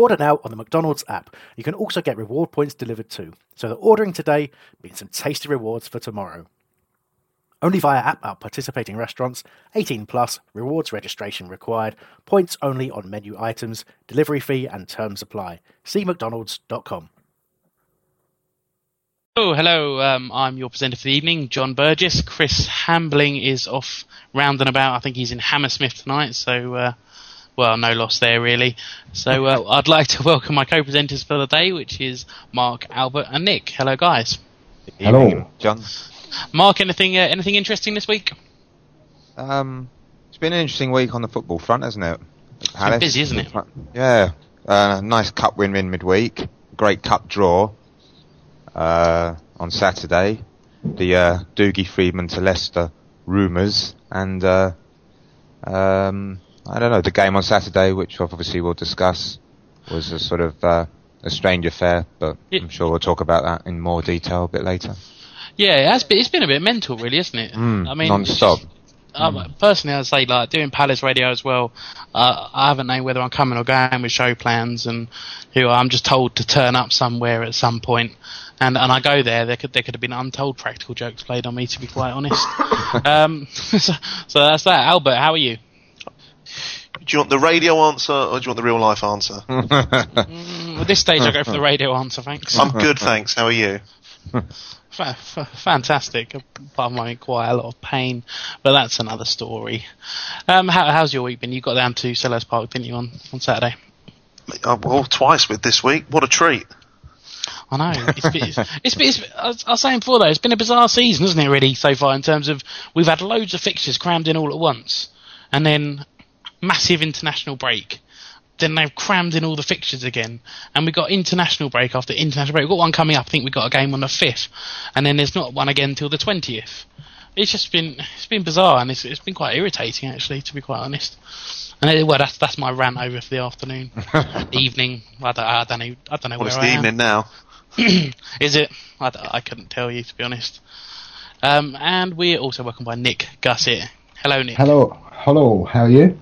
Order now on the McDonald's app. You can also get reward points delivered too. So the ordering today means some tasty rewards for tomorrow. Only via app at participating restaurants. 18 plus. Rewards registration required. Points only on menu items. Delivery fee and terms apply. See mcdonalds.com. Oh, hello. Um, I'm your presenter for the evening, John Burgess. Chris Hambling is off round and about. I think he's in Hammersmith tonight, so uh, well, no loss there really. So uh, I'd like to welcome my co-presenters for the day, which is Mark, Albert, and Nick. Hello, guys. Hello, Evening, John. Mark, anything uh, anything interesting this week? Um, it's been an interesting week on the football front, hasn't it? It's been busy, isn't it? Yeah. Uh, nice cup win in midweek. Great cup draw uh, on Saturday. The uh, Dougie Freedman to Leicester rumours and uh, um, I don't know the game on Saturday, which obviously we'll discuss, was a sort of uh, a strange affair, but I'm sure we'll talk about that in more detail a bit later. Yeah, it has been, it's been a bit mental, really, isn't it? Mm, I mean, non-stop. Um, personally, I'd say like doing Palace Radio as well. Uh, I haven't known whether I'm coming or going with show plans, and who I'm just told to turn up somewhere at some point, and and I go there. There could there could have been untold practical jokes played on me, to be quite honest. um, so, so that's that. Albert, how are you? Do you want the radio answer or do you want the real life answer? mm, at this stage, I go for the radio answer. Thanks. I'm good, thanks. How are you? F- f- fantastic. Apart from quite a lot of pain, but that's another story. Um, how, how's your week been? You got down to Selhurst Park, didn't you, on, on Saturday? Uh, well, twice with this week. What a treat! I know. It's, been, it's, it's, been, it's, I was saying before though, it's been a bizarre season, hasn't it? Really, so far in terms of we've had loads of fixtures crammed in all at once, and then massive international break. Then they've crammed in all the fixtures again, and we got international break after international break. We've got one coming up. I think we got a game on the fifth, and then there's not one again until the twentieth. It's just been it's been bizarre, and it's it's been quite irritating actually, to be quite honest. And it, well, that's that's my rant over for the afternoon, evening. I don't, I don't know. I don't know well, where it's I the am. evening now. Is it? I, I couldn't tell you to be honest. Um, and we're also welcomed by Nick Gusset. Hello, Nick. Hello, hello. How are you?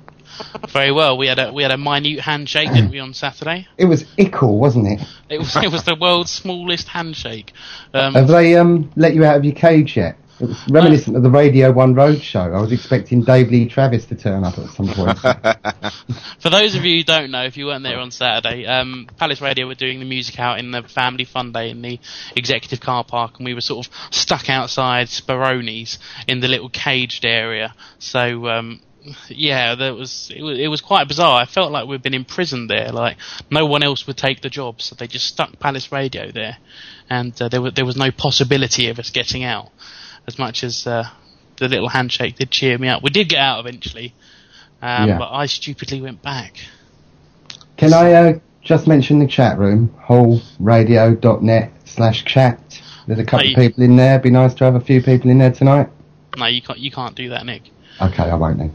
Very well. We had a we had a minute handshake, didn't we, on Saturday? It was ickle, wasn't it? It was it was the world's smallest handshake. Um, Have they um, let you out of your cage yet? It was reminiscent of the Radio One Road show. I was expecting Dave Lee Travis to turn up at some point. For those of you who don't know, if you weren't there on Saturday, um, Palace Radio were doing the music out in the Family Fun Day in the executive car park, and we were sort of stuck outside Speroni's in the little caged area. So um, yeah, that was it, was it was quite bizarre. I felt like we'd been imprisoned there. Like no one else would take the job, so they just stuck Palace Radio there, and uh, there was there was no possibility of us getting out. As much as uh, the little handshake did cheer me up, we did get out eventually, um, Yeah. but I stupidly went back. Can I uh, just mention the chat room? wholeradio.net slash chat. There's a couple Hey. of people in there. It'd Be nice to have a few people in there tonight. No, you can't you can't do that, Nick. Okay, I won't then.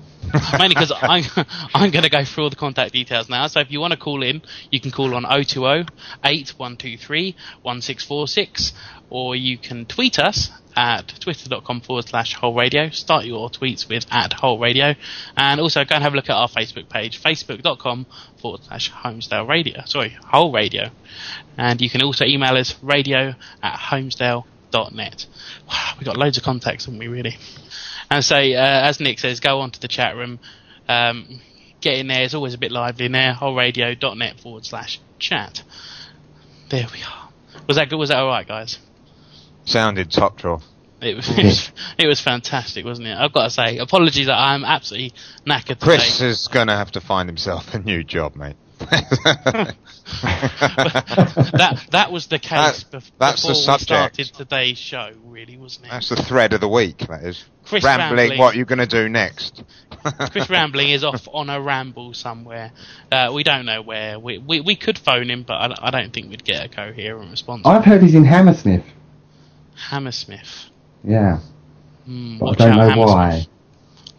Mainly because I'm, I'm going to go through all the contact details now. So if you want to call in, you can call on 020 8123 1646 or you can tweet us at twitter.com forward slash whole radio. Start your tweets with at whole radio. And also go and have a look at our Facebook page, facebook.com forward slash holmesdale radio. Sorry, whole radio. And you can also email us radio at holmesdale radio.net. Wow, we got loads of contacts, haven't we, really? And so, uh, as Nick says, go on to the chat room. Um, get in there. It's always a bit lively in there. Wholeradio.net forward slash chat. There we are. Was that good? Was that all right, guys? Sounded top draw. It was, it was it was fantastic, wasn't it? I've got to say, apologies that I'm absolutely knackered Chris today. is going to have to find himself a new job, mate. that that was the case That- bef- that's the before we subject. started today's show, really, wasn't it? That's the thread of the week, that is. Chris rambling, rambling. what you're going to do next. Chris Rambling is off on a ramble somewhere. Uh, we don't know where. We, we we could phone him, but I, I don't think we'd get a coherent response. I've heard he's in Hammersmith. Hammersmith. Yeah. Hmm, But I don't know Hammersmith. why.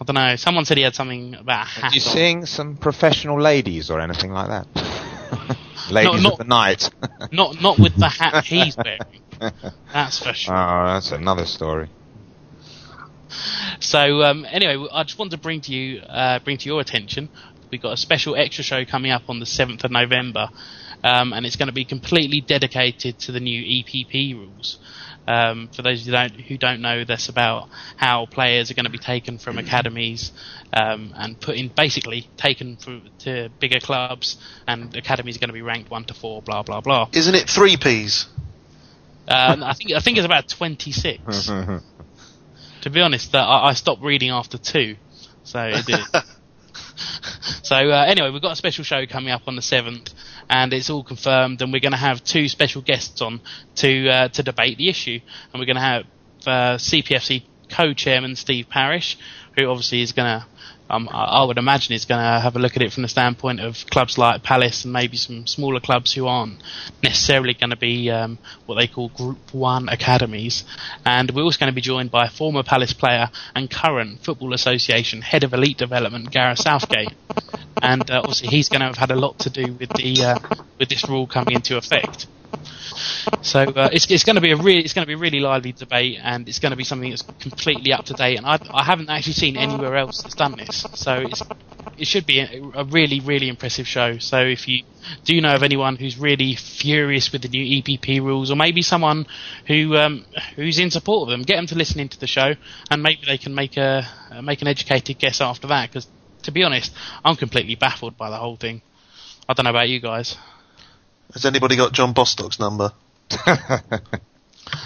I don't know. Someone said he had something about a hat. you seeing some professional ladies or anything like that? ladies not- of the night. Not not with the hat he's wearing. That's for sure. Oh, that's another story. So um, anyway, I just wanted to bring to you, uh, bring to your attention, we've got a special extra show coming up on the seventh of November, um, and it's going to be completely dedicated to the new EPP rules. Um, for those who don't who don't know, this about how players are going to be taken from academies um, and put in basically taken for, to bigger clubs, and academies are going to be ranked one to four, blah blah blah. Isn't it three P's? Um, I think I think it's about twenty six. to be honest, uh, I, I stopped reading after two, so it did. so uh, anyway, we've got a special show coming up on the seventh, and it's all confirmed, and we're going to have two special guests on to uh, to debate the issue, and we're going to have uh, CPFC co-chairman Steve Parish, who obviously is going to. Um, I would imagine is going to have a look at it from the standpoint of clubs like Palace and maybe some smaller clubs who aren't necessarily going to be um, what they call Group One academies. And we're also going to be joined by former Palace player and current Football Association head of elite development, Gareth Southgate. And uh, obviously, he's going to have had a lot to do with the uh, with this rule coming into effect. So uh, it's, it's going to be a really it's going to be a really lively debate, and it's going to be something that's completely up to date. And I, I haven't actually seen anywhere else that's done this, so it should be a, a really really impressive show. So if you do know of anyone who's really furious with the new EPP rules, or maybe someone who um, who's in support of them, get them to listen into the show, and maybe they can make a uh, make an educated guess after that. Because to be honest, I'm completely baffled by the whole thing. I don't know about you guys. Has anybody got John Bostock's number?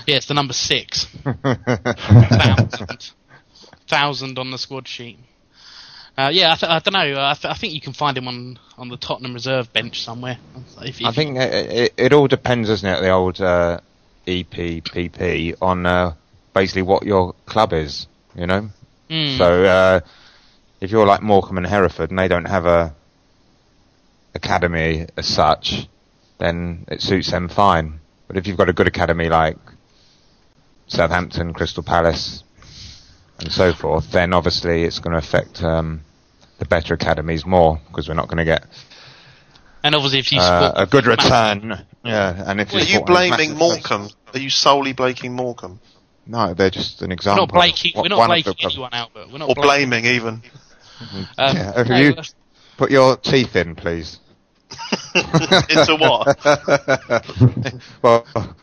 Yeah, it's the number six. thousand. thousand on the squad sheet. Uh, yeah, I, th- I don't know. Uh, I, th- I think you can find him on, on the Tottenham reserve bench somewhere. If, I if- think it, it, it all depends, doesn't it, the old uh, EPPP, on uh, basically what your club is, you know? Mm. So uh, if you're like Morecambe and Hereford and they don't have a academy as such, then it suits them fine. But if you've got a good academy like Southampton, Crystal Palace, and so forth, then obviously it's going to affect um, the better academies more because we're not going to get and obviously, if you uh, support a good Man- return. Yeah, and if Are you blaming massive- Morecambe? Are you solely blaming Morecambe? No, they're just an we're example. not blaking, of we're not one of blaking anyone out, but we're not Or blaming. blaming even? Um, Yeah, have no, you put your teeth in, please? Into what? well,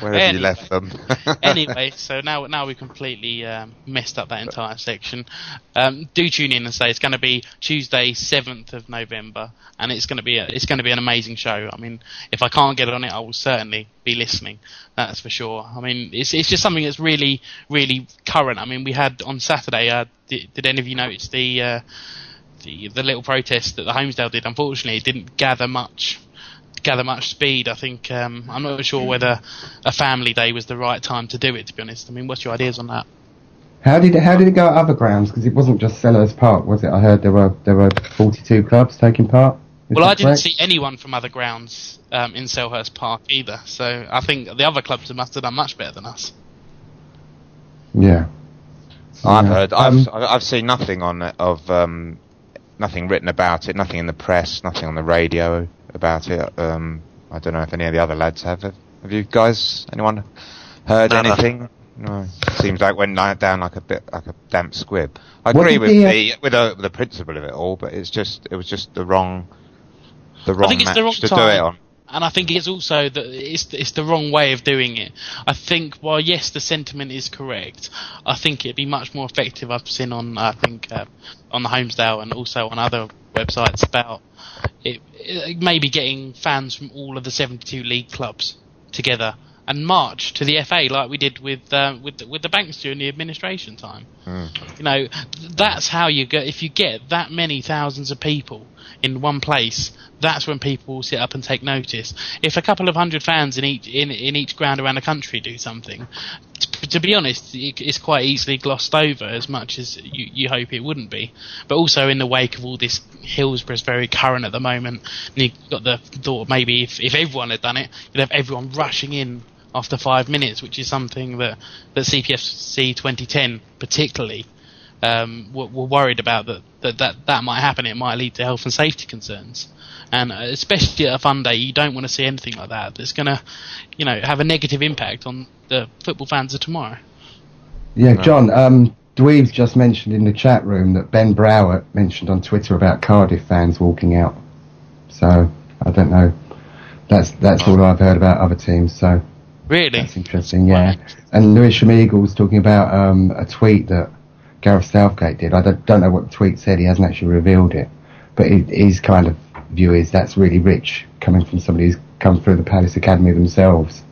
wherever Anyway. you left them. anyway, so now now we completely um, messed up that entire section. Um, do tune in and say it's going to be Tuesday, seventh of November, and it's going to be a, it's going to be an amazing show. I mean, if I can't get it on it, I will certainly be listening. That's for sure. I mean, it's it's just something that's really really current. I mean, we had on Saturday. Uh, did, did any of you notice the uh, the the little protest that the Holmesdale did? Unfortunately, it didn't gather much gather much speed. I think um, I'm not sure whether a family day was the right time to do it. To be honest, I mean, what's your ideas on that? How did it, how did it go at other grounds? Because it wasn't just Selhurst Park, was it? I heard there were there were 42 clubs taking part. Is well, I didn't correct? see anyone from other grounds um, in Selhurst Park either. So I think the other clubs must have done much better than us. Yeah. I've Yeah. heard. I've Um, I've I've seen nothing on it of um, nothing written about it. Nothing in the press. Nothing on the radio about it. Um, I don't know if any of the other lads have. Have you guys? Anyone heard Nada. anything? No. Seems like went li- down like a bit like a damp squib. I What agree with the, uh, the with the, the principle of it all, but it's just it was just the wrong the wrong think it's match the wrong to do time. it on. And I think it's also that it's it's the wrong way of doing it. I think while yes, the sentiment is correct, I think it'd be much more effective. I've seen on I think uh, on the Holmesdale and also on other websites about it, it maybe getting fans from all of the 72 league clubs together and march to the FA like we did with uh, with the, with the banks during the administration time. You know, that's how you get if you get that many thousands of people in one place. That's when people will sit up and take notice. If a couple of hundred fans in each in, in each ground around the country do something, t- to be honest, it's quite easily glossed over as much as you, you hope it wouldn't be. But also in the wake of all this, Hillsborough's very current at the moment, and you've got the thought maybe if, if everyone had done it, you'd have everyone rushing in after five minutes, which is something that, that CPFC 2010 particularly um, were, were worried about that, that, that that might happen. It might lead to health and safety concerns. And uh, especially at a fun day, you don't want to see anything like that. That's going to, you know, have a negative impact on the football fans of tomorrow. Yeah, John, um, Dweeb's just mentioned in the chat room that Ben Brower mentioned on Twitter about Cardiff fans walking out. So, I don't know. That's that's all I've heard about other teams, so Really? that's interesting, yeah. And Lewisham was talking about um, a tweet that Gareth Southgate did. I don't, don't know what the tweet said, he hasn't actually revealed it. But his kind of view is that's really rich coming from somebody who's come through the Palace Academy themselves.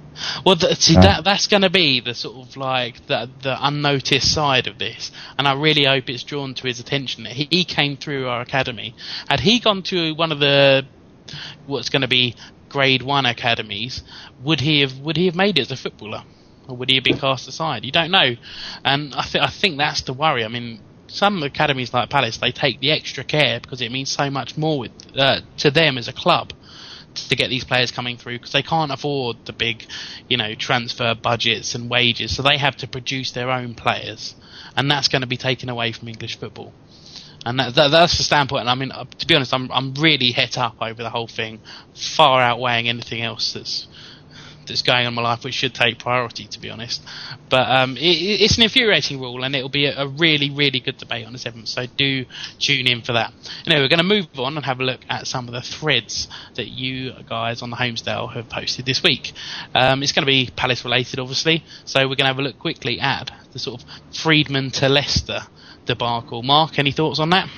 Well, th- see, Uh. that that's going to be the sort of like the the unnoticed side of this, and I really hope it's drawn to his attention that he, he came through our academy. Had he gone to one of the what's going to be grade one academies, would he have would he have made it as a footballer, or would he have been cast aside? You don't know, and I think I think that's the worry. I mean. Some academies like Palace, they take the extra care because it means so much more with, uh, to them as a club to get these players coming through because they can't afford the big, you know, transfer budgets and wages. So they have to produce their own players, and that's going to be taken away from English football. And that, that, that's the standpoint. And I mean, uh, to be honest, I'm I'm really hit up over the whole thing, far outweighing anything else that's that's going on in my life, which should take priority, to be honest. But um, it, it- it's an infuriating rule, and it'll be a, a really, really good debate on the seventh. So do tune in for that. Anyway, we're going to move on and have a look at some of the threads that you guys on the Holmesdale have posted this week. Um, it's going to be Palace related, obviously. So we're going to have a look quickly at the sort of Freedman to Leicester debacle. Mark, any thoughts on that?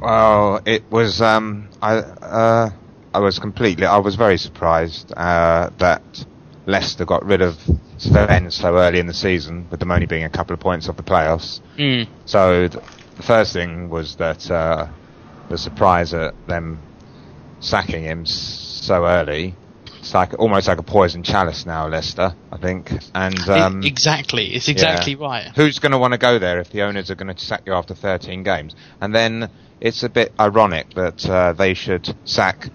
Well, it was. Um, I uh, I was completely. I was very surprised uh, that Leicester got rid of Sven so early in the season, with them only being a couple of points off the playoffs. Mm. So th- the first thing was that uh, the surprise at them sacking him so early. It's like almost like a poison chalice now, Leicester. I think, and um, exactly, it's exactly yeah. right. Who's going to want to go there if the owners are going to sack you after 13 games? And then it's a bit ironic that uh, they should sack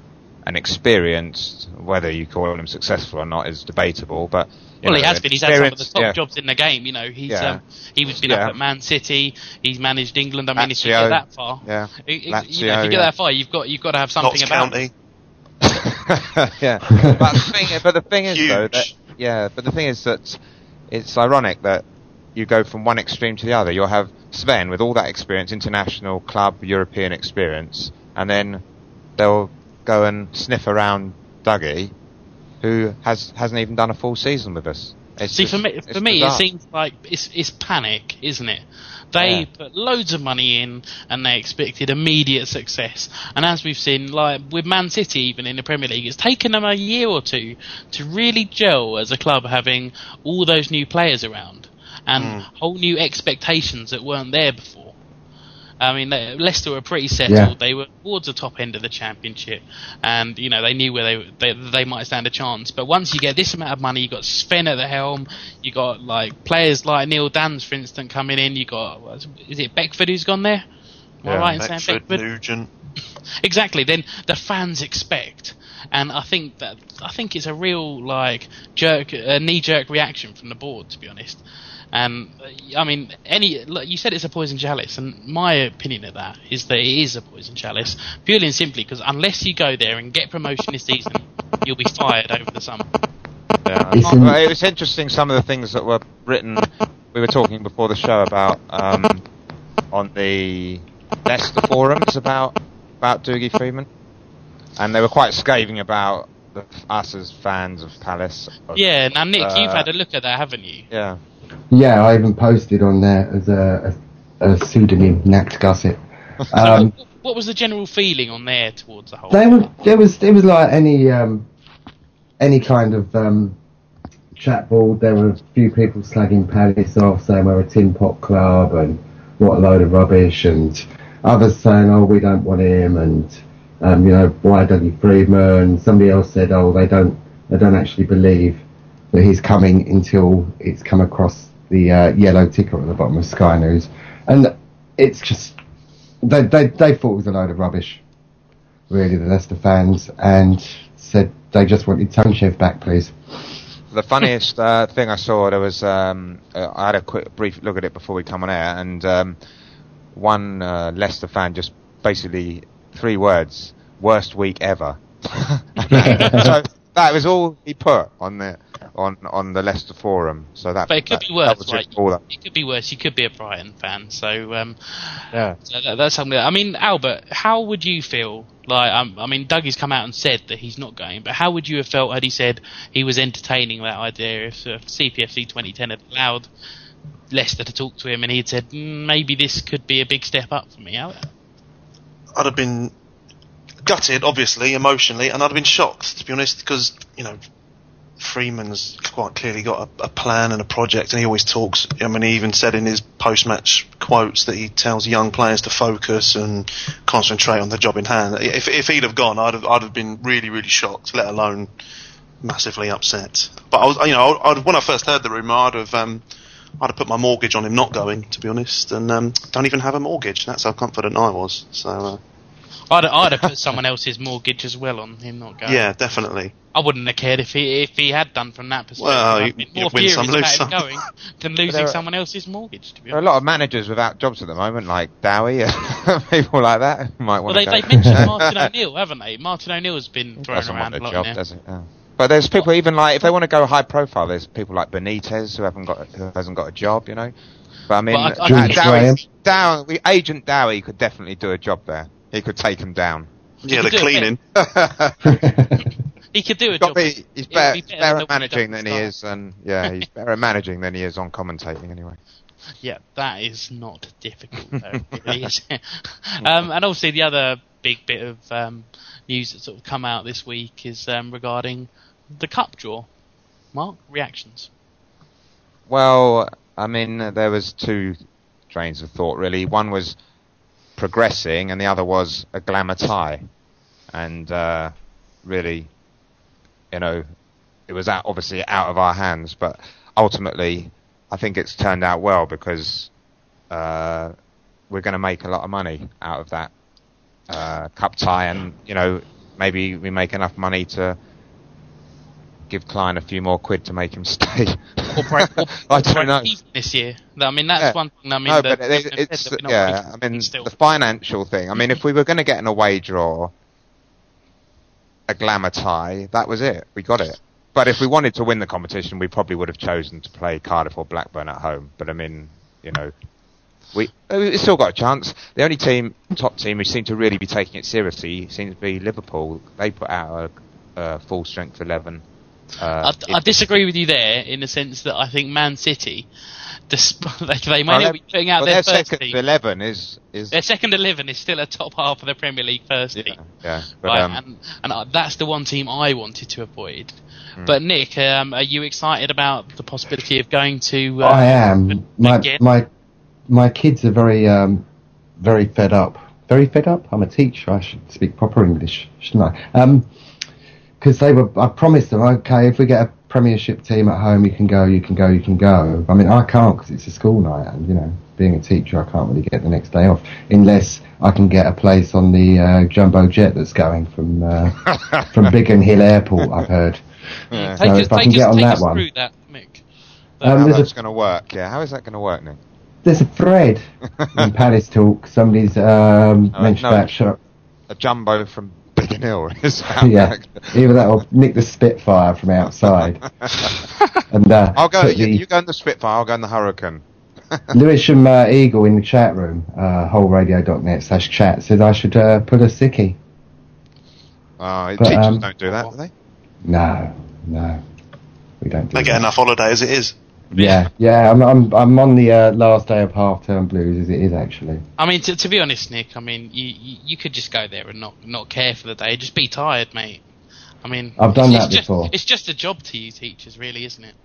an experienced, whether you call him successful or not is debatable, but. you Well, he has been. He's had some of the top yeah. jobs in the game. You know, he's Yeah. um, he was been Yeah. up at Man City. He's managed England. I mean, if you Lazio. get that far, Yeah. i- i- you know, if you get yeah. that far, you've got you've got to have something Notts about. County. yeah, but the thing, but the thing is though, that, yeah, but the thing is that it's ironic that you go from one extreme to the other. You'll have Sven with all that experience, international club, European experience, and then they'll go and sniff around Dougie, who has hasn't even done a full season with us. It's See, just- for me, for me, it seems like it's it's panic, isn't it? They Yeah. put loads of money in and they expected immediate success. And as we've seen, like with Man City, even in the Premier League, it's taken them a year or two to really gel as a club, having all those new players around and mm. whole new expectations that weren't there before. I mean, they- Leicester were pretty settled. Yeah. They were towards the top end of the championship, and you know they knew where they, they they might stand a chance. But once you get this amount of money, you got Sven at the helm. You got like players like Neil Danns, for instance, coming in. You got what is it Beckford who's gone there? Am I Yeah. right in saying Beckford, Beckford? Nugent. Exactly. Then the fans expect, and I think that I think it's a real like jerk, a knee jerk reaction from the board, to be honest. And uh, I mean, any look, you said it's a poison chalice, and my opinion of that is that it is a poison chalice, purely and simply because unless you go there and get promotion this season, you'll be fired over the summer. Yeah. It's Well, it was interesting some of the things that were written. We were talking before the show about um, on the Leicester forums about about Dougie Freedman. and they were quite scathing about the, us as fans of Palace. Yeah, now Nick, Uh, you've had a look at that, haven't you? Yeah. Yeah, I even posted on there as a, a, a pseudonym, Nacked Gusset. Um, what, was the general feeling on there towards the whole? they were, it was it was like any um, any kind of um, chat board. There were a few people slagging Palace off, saying we're a tin pot club and what a load of rubbish, and others saying, oh, we don't want him, and um, you know, why Dougie Freedman? Somebody else said, oh, they don't they don't actually believe that he's coming until it's come across the uh, yellow ticker at the bottom of Sky News, and it's just they they they thought it was a load of rubbish really, the Leicester fans, and said they just wanted Toneshev back, please. The funniest uh, thing I saw there was um, uh, I had a quick brief look at it before we come on air, and um, one uh, Leicester fan just basically three words: worst week ever. so that was all he put on the on on the Leicester forum. So that But it could that, be worse, right? just all that. It could be worse. You could be a Brighton fan, so um, Yeah. so that, that's something. That, I mean, Albert, how would you feel? Like, um, I mean, Dougie's come out and said that he's not going, but how would you have felt had he said he was entertaining that idea if uh, CPFC 2010 had allowed Leicester to talk to him and he'd said mm, maybe this could be a big step up for me? Albert? I'd have been gutted, obviously, emotionally, and I'd have been shocked, to be honest, because, you know, Freedman's quite clearly got a, a plan and a project, and he always talks. I mean, he even said in his post match quotes that he tells young players to focus and concentrate on the job in hand. If, if he'd have gone, I'd have, I'd have been really, really shocked, let alone massively upset. But I was, you know, I'd, when I first heard the rumour, I'd have, um, I'd have put my mortgage on him not going, to be honest, and um, don't even have a mortgage. That's how confident I was. So. Uh, I'd, I'd have put someone else's mortgage as well on him not going. Yeah, definitely. I wouldn't have cared if he if he had done from that perspective. Well, I'd you- you more win some, lose some. going than losing are- someone else's mortgage. To be There are a lot of managers without jobs at the moment, like Dowie, people like that who might Well, want they, to they've mentioned Martin O'Neill, haven't they? Martin O'Neill's been thrown around want a a lot job, now. does it? Yeah. But there's people even like if they want to go high profile, there's people like Benitez who haven't got who hasn't got a job, you know. But I mean, Well, I- I. Dowie, Dowie, Agent Dowie could definitely do a job there. He could take him down. Yeah, the cleaning. He could do a He's got job. be, he's It better, be he's better better at managing does than he is, and yeah, he's better at managing than he is on commentating anyway. Yeah, that is not difficult. Though, really is. um, and obviously, the other big bit of um, news that's sort of come out this week is um, regarding the cup draw. Mark, reactions? Well, I mean, uh, there was two trains of thought really. One was progressing, and the other was a glamour tie, and uh, really, you know, it was out, obviously out of our hands, but ultimately, I think it's turned out well because uh, we're going to make a lot of money out of that uh, cup tie, and you know, maybe we make enough money to give Clyne a few more quid to make him stay. Or break, or, I don't know. this year. I mean, that's Yeah. one thing. I mean, no, but it, it's yeah. I mean, still. the financial thing. I mean, if we were going to get an away draw, a glamour tie, that was it. We got it. But if we wanted to win the competition, we probably would have chosen to play Cardiff or Blackburn at home. But I mean, you know, we uh, we still got a chance. The only team, top team, who seem to really be taking it seriously seems to be Liverpool. They put out a, a full strength eleven. Uh, I, I disagree with you there in the sense that I think Man City, despite, they may not be putting out well, their, their first second team. eleven is is Their second eleven is still a top half of the Premier League first team. yeah. But, right, um, and, and uh, that's the one team I wanted to avoid. Hmm. But Nick, um, are you excited about the possibility of going to? Uh, I am. My again? my my kids are very um, very fed up. Very fed up. I'm a teacher. I should speak proper English, shouldn't I? Um 'cause because they were. I promised them. Okay, if we get a Premiership team at home, you can go. You can go. You can go. I mean, I can't because it's a school night, and you know, being a teacher, I can't really get the next day off unless I can get a place on the uh, jumbo jet that's going from uh, from Biggin Hill Airport. I've heard. Yeah. take So us, if I take can us, on that one. through that, Mick. Um, how that's going to work? Yeah, how is that going to work, Nick? There's a thread in Palace Talk. Somebody's um, Uh, mentioned no. about shut A jumbo from Biggin Hill is how yeah, that- either that or nick the Spitfire from outside. and uh, I'll go. You, the you go in the Spitfire. I'll go in the Hurricane. Lewisham uh, Eagle in the chat room, uh, wholeradio.net slash chat, said I should uh, put a sickie. Oh, But, teachers um, don't do that, do they? No, no, we don't do They get that. enough holiday as it is. Yeah, yeah. I'm I'm I'm on the uh, last day of half term blues as it is actually. I mean, to, to be honest, Nick, I mean, you, you you could just go there and not not care for the day. Just be tired, mate. I mean, I've done it's that just, before. It's just a job to you teachers, really, isn't it?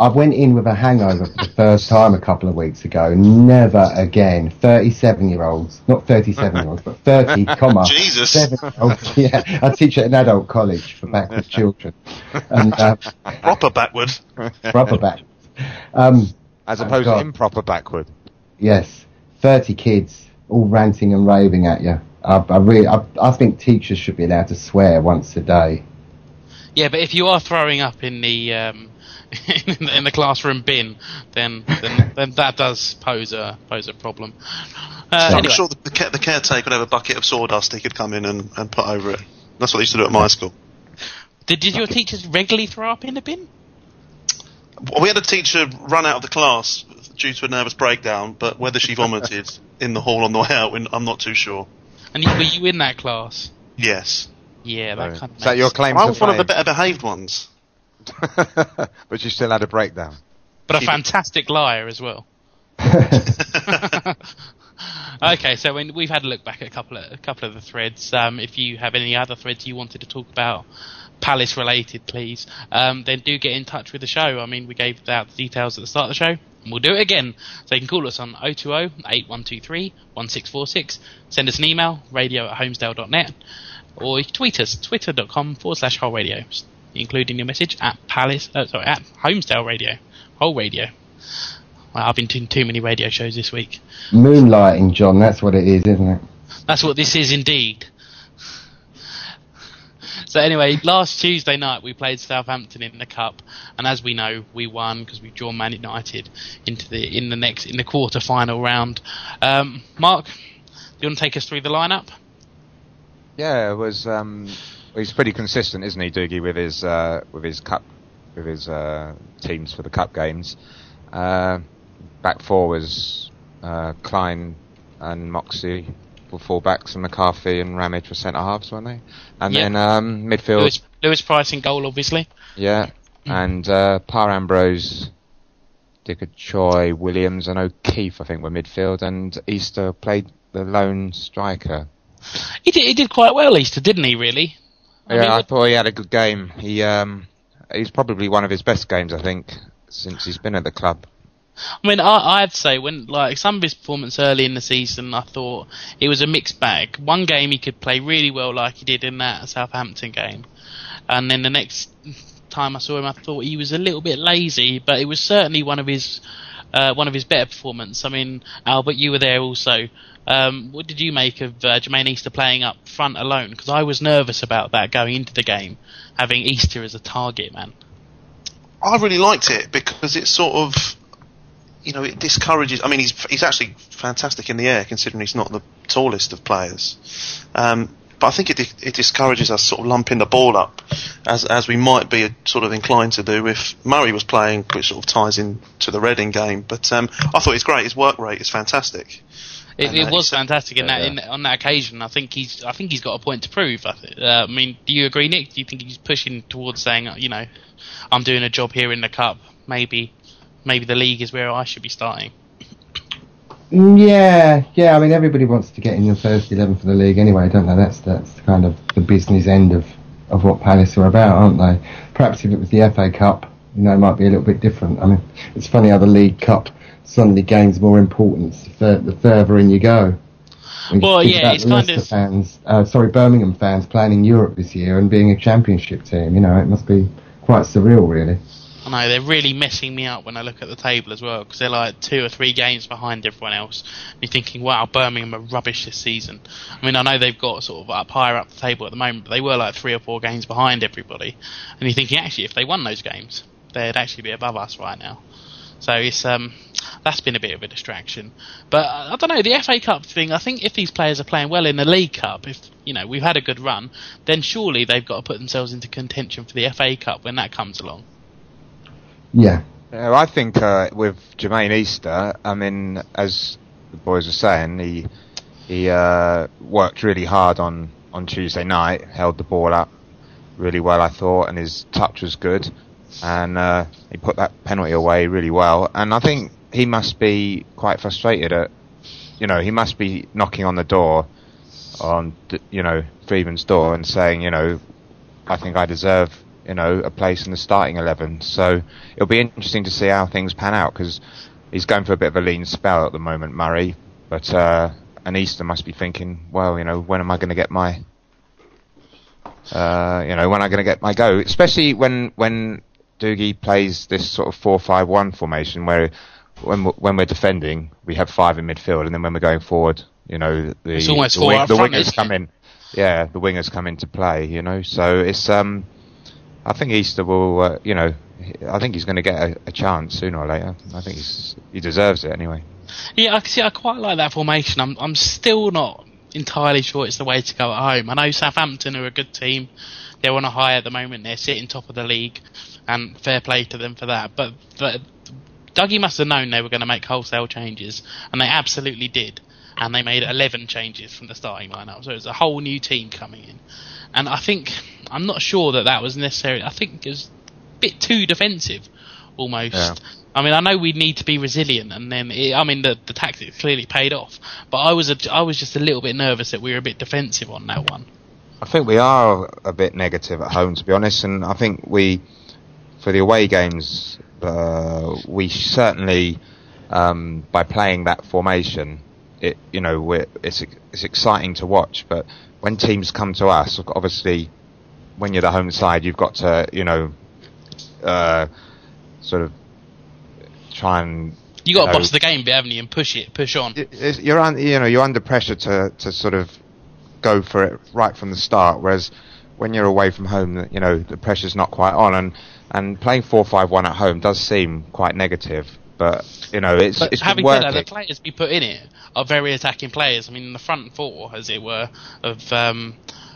I went in with a hangover for the first time a couple of weeks ago. Never again. Thirty-seven year olds, not thirty-seven year olds, but thirty, comma Jesus. seven year olds. Yeah, I teach at an adult college for backward children, and uh, Proper backward. rubber back. Um, As opposed God. to improper backward. Yes, thirty kids all ranting and raving at you. I, I really, I, I think teachers should be allowed to swear once a day. Yeah, but if you are throwing up in the um, in, the, in the classroom bin, then then, then that does pose a pose a problem. Uh, I'm anyway, sure the, the, care, the caretaker would have a bucket of sawdust he could come in and, and put over it. That's what they used to do at my school. did, did your teachers regularly throw up in the bin? Well, we had a teacher run out of the class due to a nervous breakdown, but whether she vomited in the hall on the way out, I'm not too sure. And you, were you in that class? Yes. Yeah, that So, kind of. is that your claim I to was one of the better behaved ones. but you still had a breakdown. but a fantastic liar as well. okay, so when we've had a look back at a couple of a couple of the threads. Um, if you have any other threads you wanted to talk about, Palace related, please, um, then do get in touch with the show. I mean, we gave out the details at the start of the show, and we'll do it again. So you can call us on 020 8123 1646. Send us an email, radio at holmesdale.net, or you can tweet us, twitter.com forward slash whole radio, including your message at Palace, uh, sorry, at Holmesdale Radio, whole radio. Well, I've been doing too many radio shows this week. Moonlighting, John. That's what it is, isn't it? That's what this is indeed. So anyway, last Tuesday night we played Southampton in the cup, and as we know, we won because we drawn Man United into the in the next in the quarter final round. Um, Mark, do you want to take us through the lineup? Yeah, it was. Um, he's pretty consistent, isn't he, Dougie, with his uh, with his cup with his uh, teams for the cup games. Uh, back four was uh, Klein and Moxie fullbacks, and McCarthy and Ramage were centre halves, weren't they? And Yeah. then um, midfield, Lewis, Lewis Price in goal, obviously. yeah, and uh, Parr Ambrose, Dikgacoi, Williams, and O'Keefe, I think, were midfield, and Easter played the lone striker. He did, he did quite well, Easter, didn't he? Really? I yeah, mean, I thought he had a good game. He um, he's probably one of his best games, I think, since he's been at the club. I mean, I, I'd say when like some of his performance early in the season, I thought it was a mixed bag. One game he could play really well, like he did in that Southampton game, and then the next time I saw him, I thought he was a little bit lazy. But it was certainly one of his uh, one of his better performances. I mean, Albert, you were there also. Um, what did you make of uh, Jermaine Easter playing up front alone? Because I was nervous about that going into the game, having Easter as a target man. I really liked it because it sort of, you know, it discourages. I mean, he's he's actually fantastic in the air considering he's not the tallest of players. Um, but I think it it discourages us sort of lumping the ball up as as we might be sort of inclined to do if Murray was playing, which sort of ties in to the Reading game. But um, I thought he's great. His work rate is fantastic. It, it uh, was fantastic in that yeah. in, on that occasion. I think he's I think he's got a point to prove. I, th- uh, I mean, do you agree, Nick? Do you think he's pushing towards saying, uh, you know, I'm doing a job here in the cup. Maybe, maybe the league is where I should be starting. Mm, Yeah, yeah. I mean, everybody wants to get in your first eleven for the league anyway, don't they? That's that's kind of the business end of of what Palace are about, aren't they? Perhaps if it was the FA Cup, you know, it might be a little bit different. I mean, it's funny how the League Cup suddenly gains more importance the, fur- the further in you go. You Well, yeah, it's kind of- fans, uh, sorry, Birmingham fans playing in Europe this year and being a championship team. You know, it must be quite surreal, really. I know they're really messing me up when I look at the table as well because they're like two or three games behind everyone else. And you're thinking, wow, Birmingham are rubbish this season. I mean, I know they've got sort of up higher up the table at the moment, but they were like three or four games behind everybody. And you're thinking, actually, if they won those games, they'd actually be above us right now. So it's um, that's been a bit of a distraction. But uh, I don't know the FA Cup thing. I think if these players are playing well in the League Cup, if you know we've had a good run, then surely they've got to put themselves into contention for the FA Cup when that comes along. Yeah, Yeah, I think uh, with Jermaine Easter, I mean, as the boys were saying, he he uh, worked really hard on on Tuesday night. Held the ball up really well, I thought, and his touch was good, and uh, he put that penalty away really well. And I think he must be quite frustrated at, you know, he must be knocking on the door, on you know Freedman's door and saying, you know, I think I deserve, you know, a place in the starting eleven. So it'll be interesting to see how things pan out because he's going for a bit of a lean spell at the moment, Murray. But uh, and Easter must be thinking, well, you know, when am I going to get my, uh, you know, when am I going to get my go? Especially when when Dougie plays this sort of four-five-one formation where when we're, when we're defending, we have five in midfield, and then when we're going forward, you know, the almost the, four wing- the front, wingers come in. Yeah, the wingers come into play. You know, so it's um, I think Easter will, uh, you know, I think he's going to get a, a chance sooner or later. I think he deserves it anyway. Yeah, I see. I quite like that formation. I'm I'm still not entirely sure it's the way to go at home. I know Southampton are a good team. They're on a high at the moment. They're sitting top of the league, and fair play to them for that. But, but Dougie must have known they were going to make wholesale changes, and they absolutely did. And they made 11 changes from the starting lineup, so it was a whole new team coming in. And I think I'm not sure that that was necessary. I think it was a bit too defensive, almost. Yeah. I mean, I know we need to be resilient, and then it, I mean the the tactics clearly paid off. But I was a, I was just a little bit nervous that we were a bit defensive on that one. I think we are a bit negative at home, to be honest, and I think we, for the away games, uh, we certainly, um, by playing that formation, it you know it's it's exciting to watch. But when teams come to us, obviously, when you're the home side, you've got to you know, uh, sort of try and You got to boss the game, haven't you, and push it, push on. you're un, you know you're under pressure to to sort of go for it right from the start. Whereas when you're away from home, you know the pressure's not quite on, and and playing four five one at home does seem quite negative. But you know it's But it's having said that, the players we put in it are very attacking players. I mean, the front four, as it were, of um, of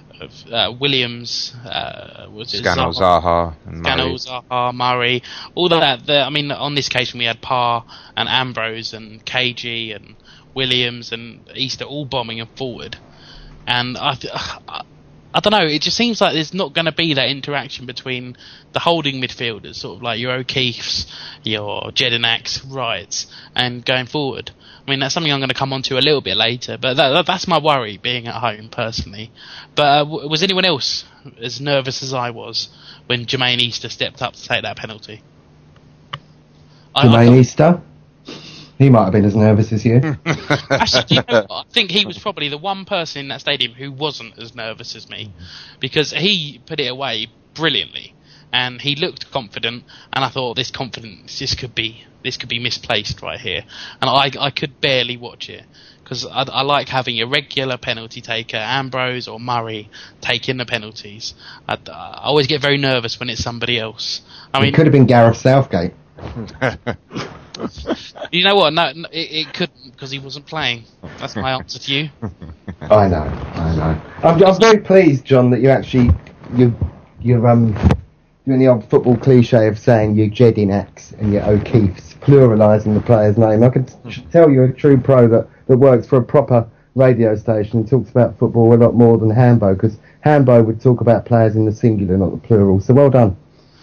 uh, Williams, uh, was it Scannell, Zaha? Zaha, Murray. Scannell, Zaha, Murray, all that. The, I mean, on this occasion we had Parr and Ambrose and KG and Williams and Easter all bombing and forward. And I, th- I, I don't know. It just seems like there's not going to be that interaction between the holding midfielders, sort of like your O'Keefe's, your Jedinak's, Wrights, and going forward. I mean, that's something I'm going to come on to a little bit later, but that, that, that's my worry being at home personally. But uh, was anyone else as nervous as I was when Jermaine Easter stepped up to take that penalty? I- I Jermaine got- Easter. He might have been as nervous as you. Actually, you know what? I think he was probably the one person in that stadium who wasn't as nervous as me, because he put it away brilliantly, and he looked confident. And I thought this confidence, this could be, this could be misplaced right here, and I, I could barely watch it because I, I like having a regular penalty taker, Ambrose or Murray, taking the penalties. I, I always get very nervous when it's somebody else. I mean, it could have been Gareth Southgate. you know what? No, no it, it couldn't because he wasn't playing. That's my answer to you. I know, I know. I'm, I'm very pleased, John, that you actually you you're um doing the old football cliche of saying you Jedinaks and your O'Keefe's, pluralising the player's name. I can t- hmm. tell you're a true pro that, that works for a proper radio station and talks about football a lot more than Hambo, because Hambo would talk about players in the singular, not the plural. So well done.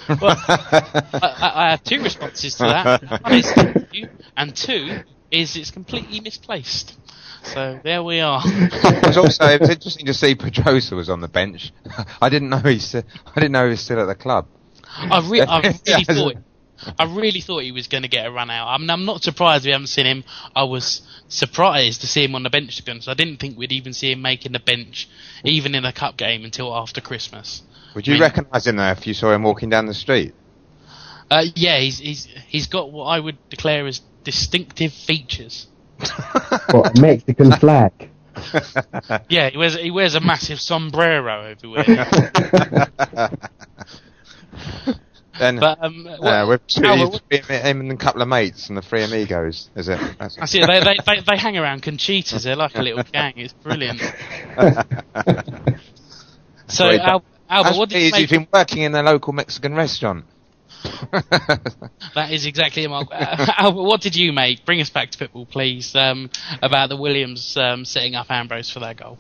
Well, I, I, I have two responses to that. One is you, and two is it's completely misplaced. So there we are. it was also it was interesting to see Pedroza was on the bench. I didn't know he's I didn't know he was still at the club. I, re- I really thought. I really thought he was going to get a run out. I'm, I'm not surprised we haven't seen him. I was surprised to see him on the bench. To be honest, I didn't think we'd even see him making the bench, even in a cup game, until after Christmas. Would you I mean- recognise him there if you saw him walking down the street? Uh, yeah, he's he's he's got what I would declare as distinctive features. What, a Mexican flag? Yeah, he wears he wears a massive sombrero everywhere. Then But um, uh, what- with two, Albert, what- him him and a couple of mates and the three amigos, is it? That's I see they, they they they hang around Conchitas. They're like a little gang. It's brilliant. So Great. Al, Albert, That's what did you easy. make? You've been working in a local Mexican restaurant. That is exactly it, Mark. Uh, what did you make? Bring us back to football, please. Um, about the Williams um, setting up Ambrose for that goal.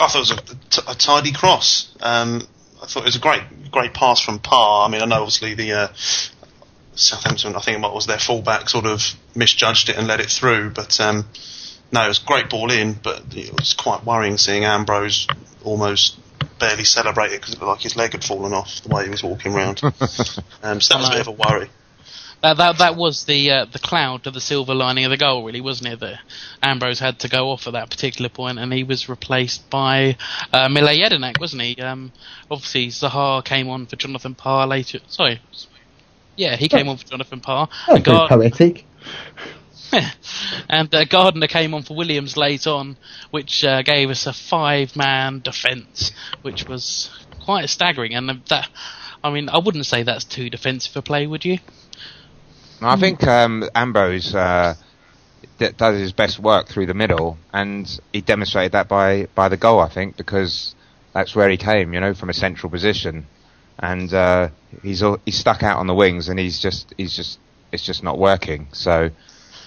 I thought it was a, t- a tidy cross. Um, I thought it was a great, great pass from Parr. I mean, I know obviously the uh, Southampton, I think it was their fullback, sort of misjudged it and let it through. But um, no, it was a great ball in, but it was quite worrying seeing Ambrose almost barely celebrate it because it looked like his leg had fallen off the way he was walking around. um, so that was a bit of a worry. That that that was the uh, the cloud to the silver lining of the goal, really, wasn't it? That Ambrose had to go off at that particular point, and he was replaced by uh, Mile Jedinak, wasn't he? Um, obviously, Zaha came on for Jonathan Parr later. Sorry, yeah, he came on for Jonathan Parr. That's And very Gard- poetic. and uh, Gardner came on for Williams late on, which uh, gave us a five-man defence, which was quite staggering. And that, I mean, I wouldn't say that's too defensive a play, would you? I think um, Ambrose uh, d- does his best work through the middle, and he demonstrated that by, by the goal. I think because that's where he came, you know, from a central position, and uh, he's al- he's stuck out on the wings, and he's just he's just it's just not working. So,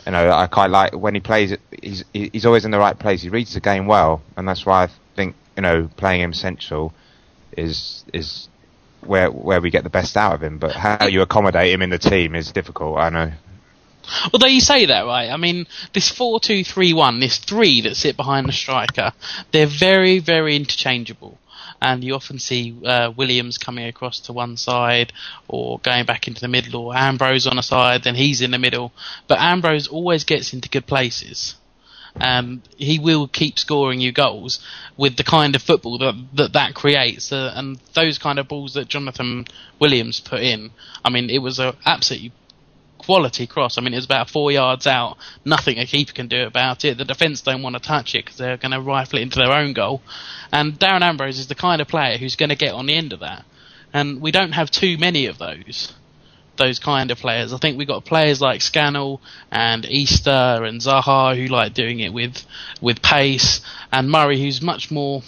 you know, I quite like when he plays. He's he's always in the right place. He reads the game well, and that's why I think you know playing him central is is where where we get the best out of him. But how you accommodate him in the team is difficult. I know. Although you say that, right? I mean, this four-two-three-one, this three that sit behind the striker, they're very, very interchangeable. And you often see uh, Williams coming across to one side, or going back into the middle, or Ambrose on a side, then he's in the middle. But Ambrose always gets into good places. Um, he will keep scoring you goals with the kind of football that that, that creates, uh, and those kind of balls that Jonathan Williams put in. I mean, it was a absolutely quality cross. I mean, it was about four yards out. Nothing a keeper can do about it. The defence don't want to touch it because they're going to rifle it into their own goal. And Darren Ambrose is the kind of player who's going to get on the end of that. And we don't have too many of those. Those kind of players. I think we've got players like Scannell and Easter and Zaha who like doing it with with pace, and Murray who's much more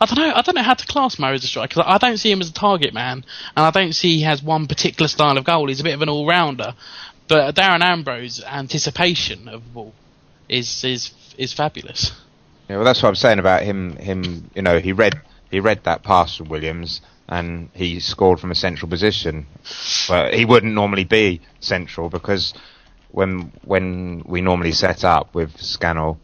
I don't know. I don't know how to class Murray as a striker because I don't see him as a target man, and I don't see he has one particular style of goal. He's a bit of an all rounder. But Darren Ambrose's anticipation of the ball is is is fabulous. Yeah, well, that's what I'm saying about him. Him, you know, he read he read that pass from Williams, and he scored from a central position. But he wouldn't normally be central because when when we normally set up with Scannell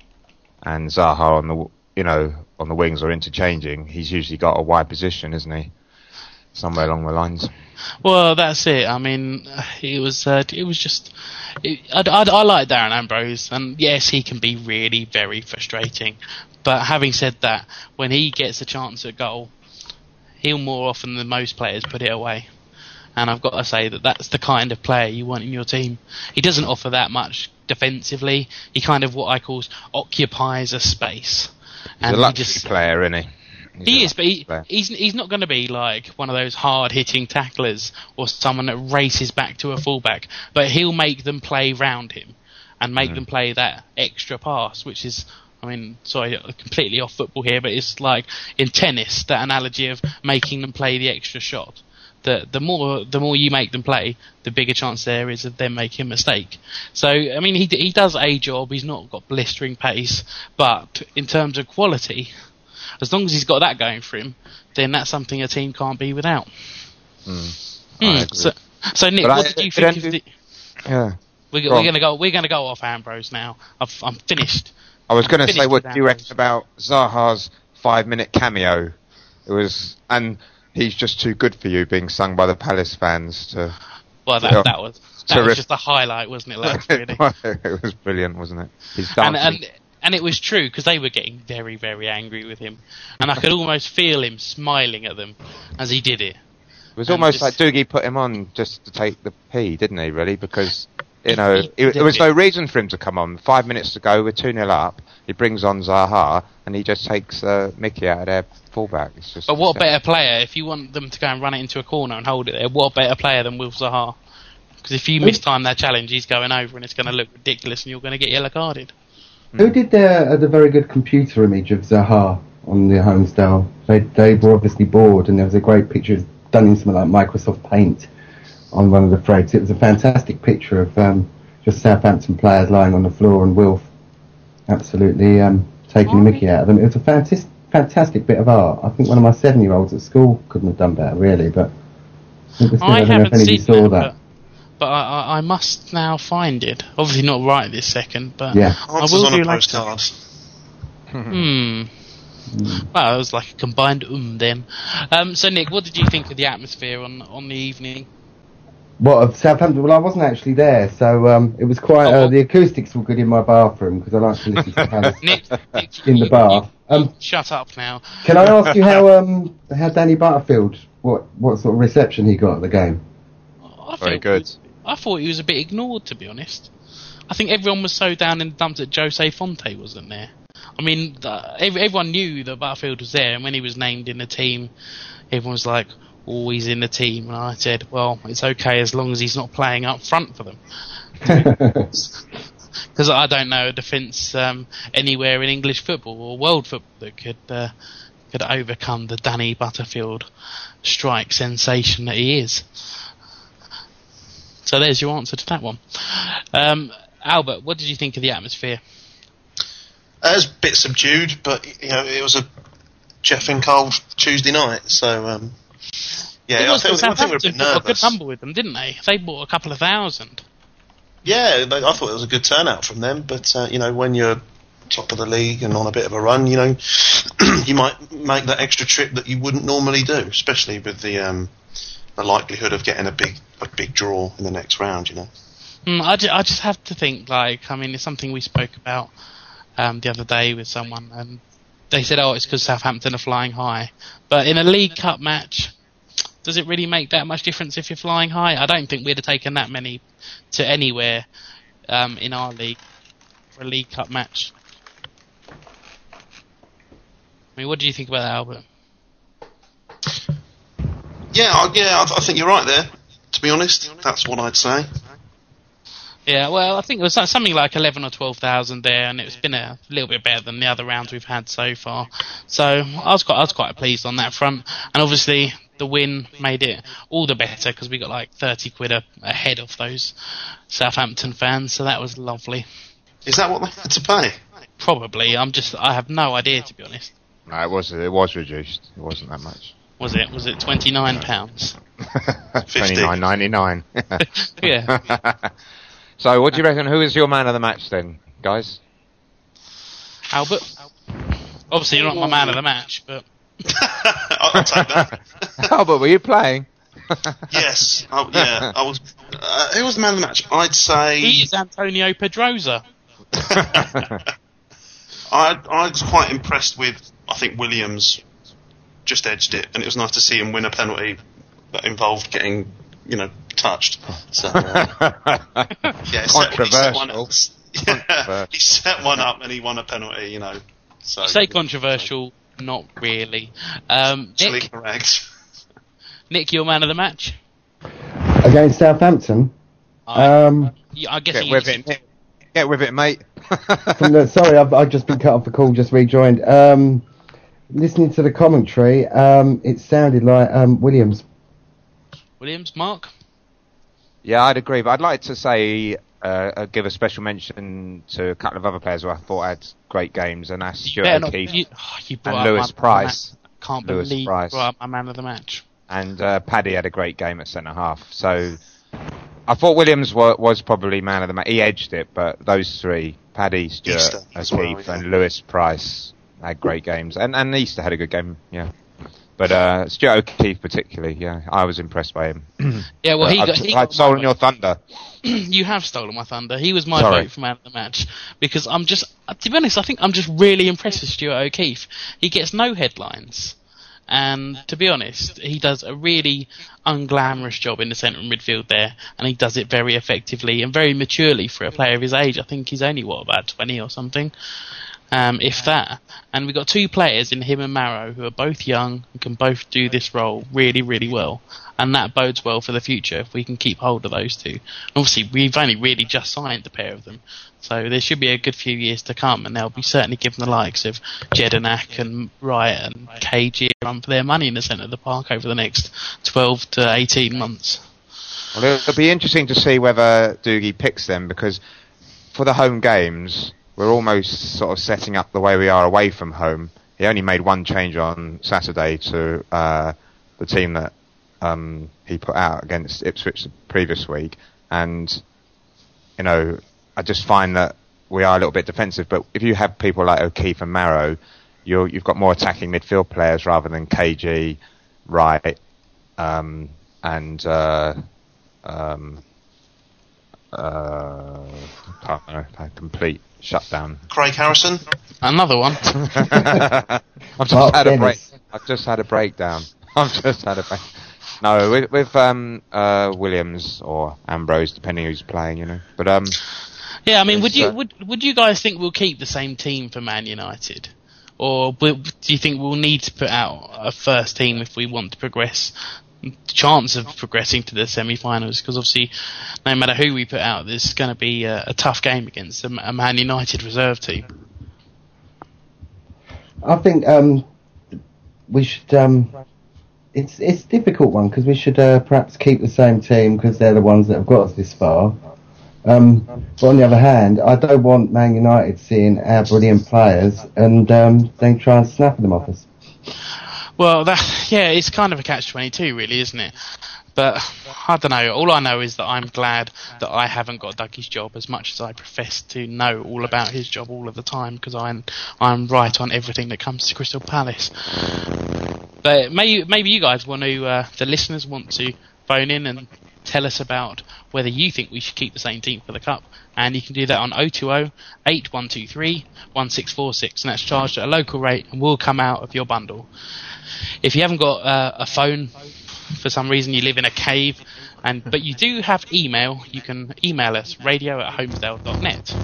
and Zaha on the you know on the wings or interchanging, he's usually got a wide position, isn't he? Somewhere along the lines. Well, that's it. I mean, it was uh, it was just. It, I, I, I like Darren Ambrose, and yes, he can be really very frustrating. But having said that, when he gets a chance at goal, he'll more often than most players put it away. And I've got to say that that's the kind of player you want in your team. He doesn't offer that much defensively. He kind of what I call occupies a space. He's a he luxury just- player, isn't he? He's he is, but he, he's he's not going to be like one of those hard hitting tacklers or someone that races back to a fullback. But he'll make them play round him and make mm. them play that extra pass, which is. I mean, sorry, completely off football here, but it's like in tennis, that analogy of making them play the extra shot. The the more the more you make them play, the bigger chance there is of them making a mistake. So I mean, he he does a job. He's not got blistering pace, but in terms of quality, as long as he's got that going for him, then that's something a team can't be without. I Hmm, agree. So, so Nick, But I- what did you think of the? Yeah. We're, Go we're gonna go. We're gonna go off Ambrose now. I've, I'm finished. I was going to say, what do you reckon about Zaha's five-minute cameo? It was, and he's just too good for you, being sung by the Palace fans. To Well, that, Yeah. that was that Terrific. was just the highlight, wasn't it? Lex, really? it was brilliant, wasn't it? He's and and and it was true because they were getting very very angry with him, and I could almost feel him smiling at them as he did it. it was and almost just- like Dougie put him on just to take the pee, didn't he? Really, because you know he it, there was no reason for him to come on. Five minutes to go, we're two 0 up. He brings on Zaha, and he just takes uh, Mickey out of their fullback. It's just. But what better player if you want them to go and run it into a corner and hold it there? What better player than Wilf Zaha? Because if you miss time that challenge, he's going over and it's going to look ridiculous, and you're going to get yellow carded. Who did the, uh, the very good computer image of Zaha on the Holmesdale? They, they were obviously bored, and there was a great picture done in something like Microsoft Paint on one of the threads. It was a fantastic picture of um, just Southampton players lying on the floor and Wilf absolutely um, taking the mickey out of them. It was a fantastic, fantastic bit of art. I think one of my seven-year-olds at school couldn't have done better, really. But I, I don't know if haven't any of you seen saw that, that. but, but I, I, I must now find it. Obviously not right this second, but Yeah. I Answers will on do a later. postcard. Hmm. Well, it was like a combined um then. Um, so Nick, what did you think of the atmosphere on on the evening? What of Southampton? Well, I wasn't actually there, so um, it was quite. Oh, Uh, the acoustics were good in my bathroom because I like to listen to Palace Nick, Nick in the you- bath. you- Um, shut up now. can I ask you how um how Danny Butterfield what what sort of reception he got at the game? I Very good. he- I thought he was a bit ignored, to be honest. I think everyone was so down in the dumps that Jose Fonte wasn't there. I mean, the, ev- everyone knew that Butterfield was there, and when he was named in the team, everyone was like, "Oh, he's in the team." And I said, "Well, it's okay as long as he's not playing up front for them." Because I don't know a defence um, anywhere in English football or world football that could uh, could overcome the Danny Butterfield strike sensation that he is. So there's your answer to that one. Um, Albert, what did you think of the atmosphere? Uh, It was a bit subdued, but you know it was a Jeff and cold Tuesday night, so um, yeah, it I think, I think we were a Southampton bit a good number with them, didn't they? They bought a couple of thousand. Yeah, they, I thought it was a good turnout from them, but uh, you know when you're top of the league and on a bit of a run, you know you might make that extra trip that you wouldn't normally do, especially with the um, the likelihood of getting a big a big draw in the next round. You know. Mm, I, ju- I just have to think, like, I mean, it's something we spoke about um, the other day with someone, and they said, oh, it's because Southampton are flying high. But in a League Cup match, does it really make that much difference if you're flying high? I don't think we'd have taken that many to anywhere um, in our league for a League Cup match. I mean, what do you think about that, Albert? Yeah, I, yeah, I, I think you're right there. To be honest, that's what I'd say. Yeah, well, I think it was something like eleven or twelve thousand there, and it's been a little bit better than the other rounds we've had so far. So I was quite, I was quite pleased on that front, and obviously the win made it all the better because we got like thirty quid a, ahead of those Southampton fans, so that was lovely. Is that what they had to pay? Probably, I'm just, I have no idea to be honest. No, it was it was reduced. It wasn't that much. Was it? Was it twenty nine pounds? Twenty nine ninety nine. Yeah. so, what do you reckon? Who is your man of the match then, guys? Albert. Obviously, you're not my man of the match, but I'll, I'll take that. Albert, were you playing? yes, I, yeah, I was. Uh, who was the man of the match? I'd say he is Antonio Pedroza. I I was quite impressed with. I think Williams just edged it, and it was nice to see him win a penalty that involved getting, you know, touched. So uh, yeah, set- he set one up. Yeah, he set one up and he won a penalty. You know, so Say controversial, not really. Um, Nick, correct. Nick, your man of the match. Against Southampton. Um, Yeah, I guess Get with it, Nick. Get with it, mate. from the, sorry, I've, I've just been cut off the call, just rejoined. Um, listening to the commentary, um, it sounded like um, Williams. Williams, Mark. Yeah, I'd agree, but I'd like to say uh, uh, give a special mention to a couple of other players who I thought had great games, and that's Stuart better not- O'Keefe you- oh, you brought and up Lewis my the Price. match. Can't Lewis believe Price. you brought up my man of the match. and uh, Paddy had a great game at centre half. So I thought Williams wa- was probably man of the match. He edged it, but those three, Paddy, Stuart Easter as well, yeah. and Lewis Price, had great games. And and Easter had a good game, yeah. But uh, Stuart O'Keefe particularly, yeah, I was impressed by him. Yeah, well, he I've, got. He I'd got stolen your thunder. you have stolen my thunder. He was my Sorry. vote for man of the match because I'm just, uh, to be honest, I think I'm just really impressed with Stuart O'Keefe. He gets no headlines, and to be honest, he does a really unglamorous job in the centre of midfield there, and he does it very effectively and very maturely for a player of his age. I think he's only what about 20 or something. Um, if that. And we've got two players in him and Marrow who are both young and can both do this role really, really well. And that bodes well for the future if we can keep hold of those two. And obviously, we've only really just signed a pair of them. So there should be a good few years to come, and they'll be certainly given the likes of Jedinak and Wright and KG a run for their money in the centre of the park over the next 12 to 18 months. Well, it'll be interesting to see whether Dougie picks them because for the home games, we're almost sort of setting up the way we are away from home. he only made one change on Saturday to uh, the team that um, he put out against Ipswich the previous week, and you know, I just find that we are a little bit defensive. But if you have people like O'Keefe and Marrow, you you've got more attacking midfield players rather than KG, Wright, um, and uh, um, uh, I don't know, down. Craig Harrison. Another one. I've just Mark had a break. Dennis. I've just had a breakdown. I've just had a break. No, with, with um, uh, Williams or Ambrose, depending who's playing, you know. But um, Yeah, I mean, would you uh, would would you guys think we'll keep the same team for Man United, or will, do you think we'll need to put out a first team if we want to progress? Chance of progressing to the semi-finals because obviously, no matter who we put out, this is going to be a, a tough game against a, a Man United reserve team. I think um, we should. Um, it's it's a difficult one because we should uh, perhaps keep the same team because they're the ones that have got us this far. Um, but on the other hand, I don't want Man United seeing our brilliant players and um, then try and snap them off us. Well, that yeah, it's kind of a catch twenty two, really, isn't it? But I don't know. All I know is that I'm glad that I haven't got Dougie's job as much as I profess to know all about his job all of the time because I'm I'm right on everything that comes to Crystal Palace. But maybe maybe you guys want to, uh, the listeners want to phone in and tell us about whether you think we should keep the same team for the cup. And you can do that on 020 8123 1646, and that's charged at a local rate and will come out of your bundle. If you haven't got uh, a phone, for some reason you live in a cave, and but you do have email, you can email us radio at holmesdale.net.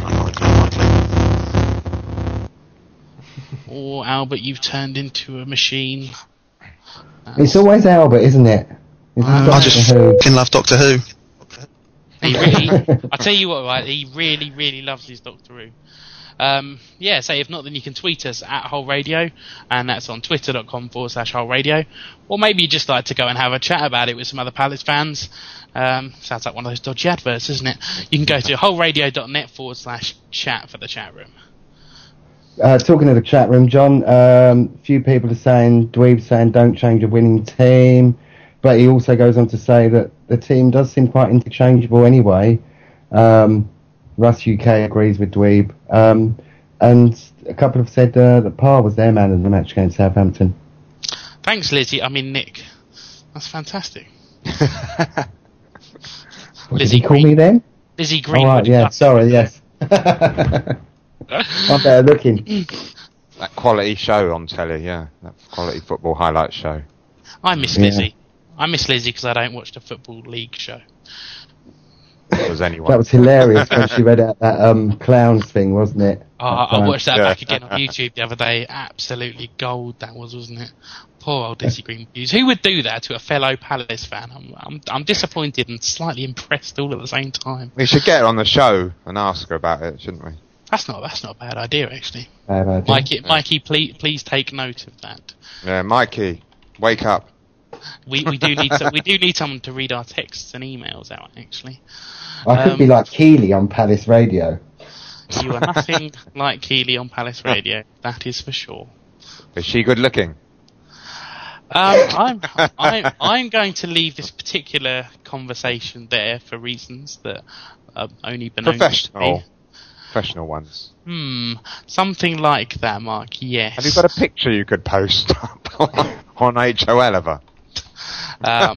Or Albert, you've turned into a machine. It's always Albert, isn't it? It's I just Who. fucking love Doctor Who. He really, I tell you what, right? He really, really loves his Doctor Who. Um, yeah, so if not, then you can tweet us at Whole Radio, and that's on twitter.com forward slash Whole Radio. Or maybe you just like to go and have a chat about it with some other Palace fans. Um, sounds like one of those dodgy adverts, isn't it? You can go to wholeradio.net forward slash chat for the chat room. Uh, talking of the chat room, John, um, few people are saying, Dweeb saying don't change a winning team, but he also goes on to say that the team does seem quite interchangeable anyway. Um, Russ UK agrees with Dweeb. Um, and a couple have said uh, that Parr was their man in the match against Southampton. Thanks, Lizzie. I mean, Nick. That's fantastic. What, Lizzie did he call Green. me then? Lizzie Green. Oh, right, yeah, like- sorry, yes. I'm better looking. that quality show on telly, yeah, that quality football highlight show. I miss Yeah. Lizzie. I miss Lizzie because I don't watch the Football League show. If was anyone. That was hilarious when she read out that um, clowns thing, wasn't it? Oh, I watched that Yeah. back again on YouTube the other day. Absolutely gold that was, wasn't it? Poor old Dizzy Green Hughes. Who would do that to a fellow Palace fan? I'm, I'm, I'm disappointed and slightly impressed all at the same time. We should get her on the show and ask her about it, shouldn't we? That's not that's not a bad idea actually. Bad idea. Mikey, Mikey, please please take note of that. Yeah, Mikey, wake up. We we do need to, we do need someone to read our texts and emails out actually. I could um, be like Keeley on Palace Radio. You are nothing like Keeley on Palace Radio. That is for sure. Is she good looking? Um, I'm, I'm, I'm going to leave this particular conversation there for reasons that have only been known Professional. Professional ones. Hmm, something like that, Mark. Yes. Have you got a picture you could post up on HOL ever? Um,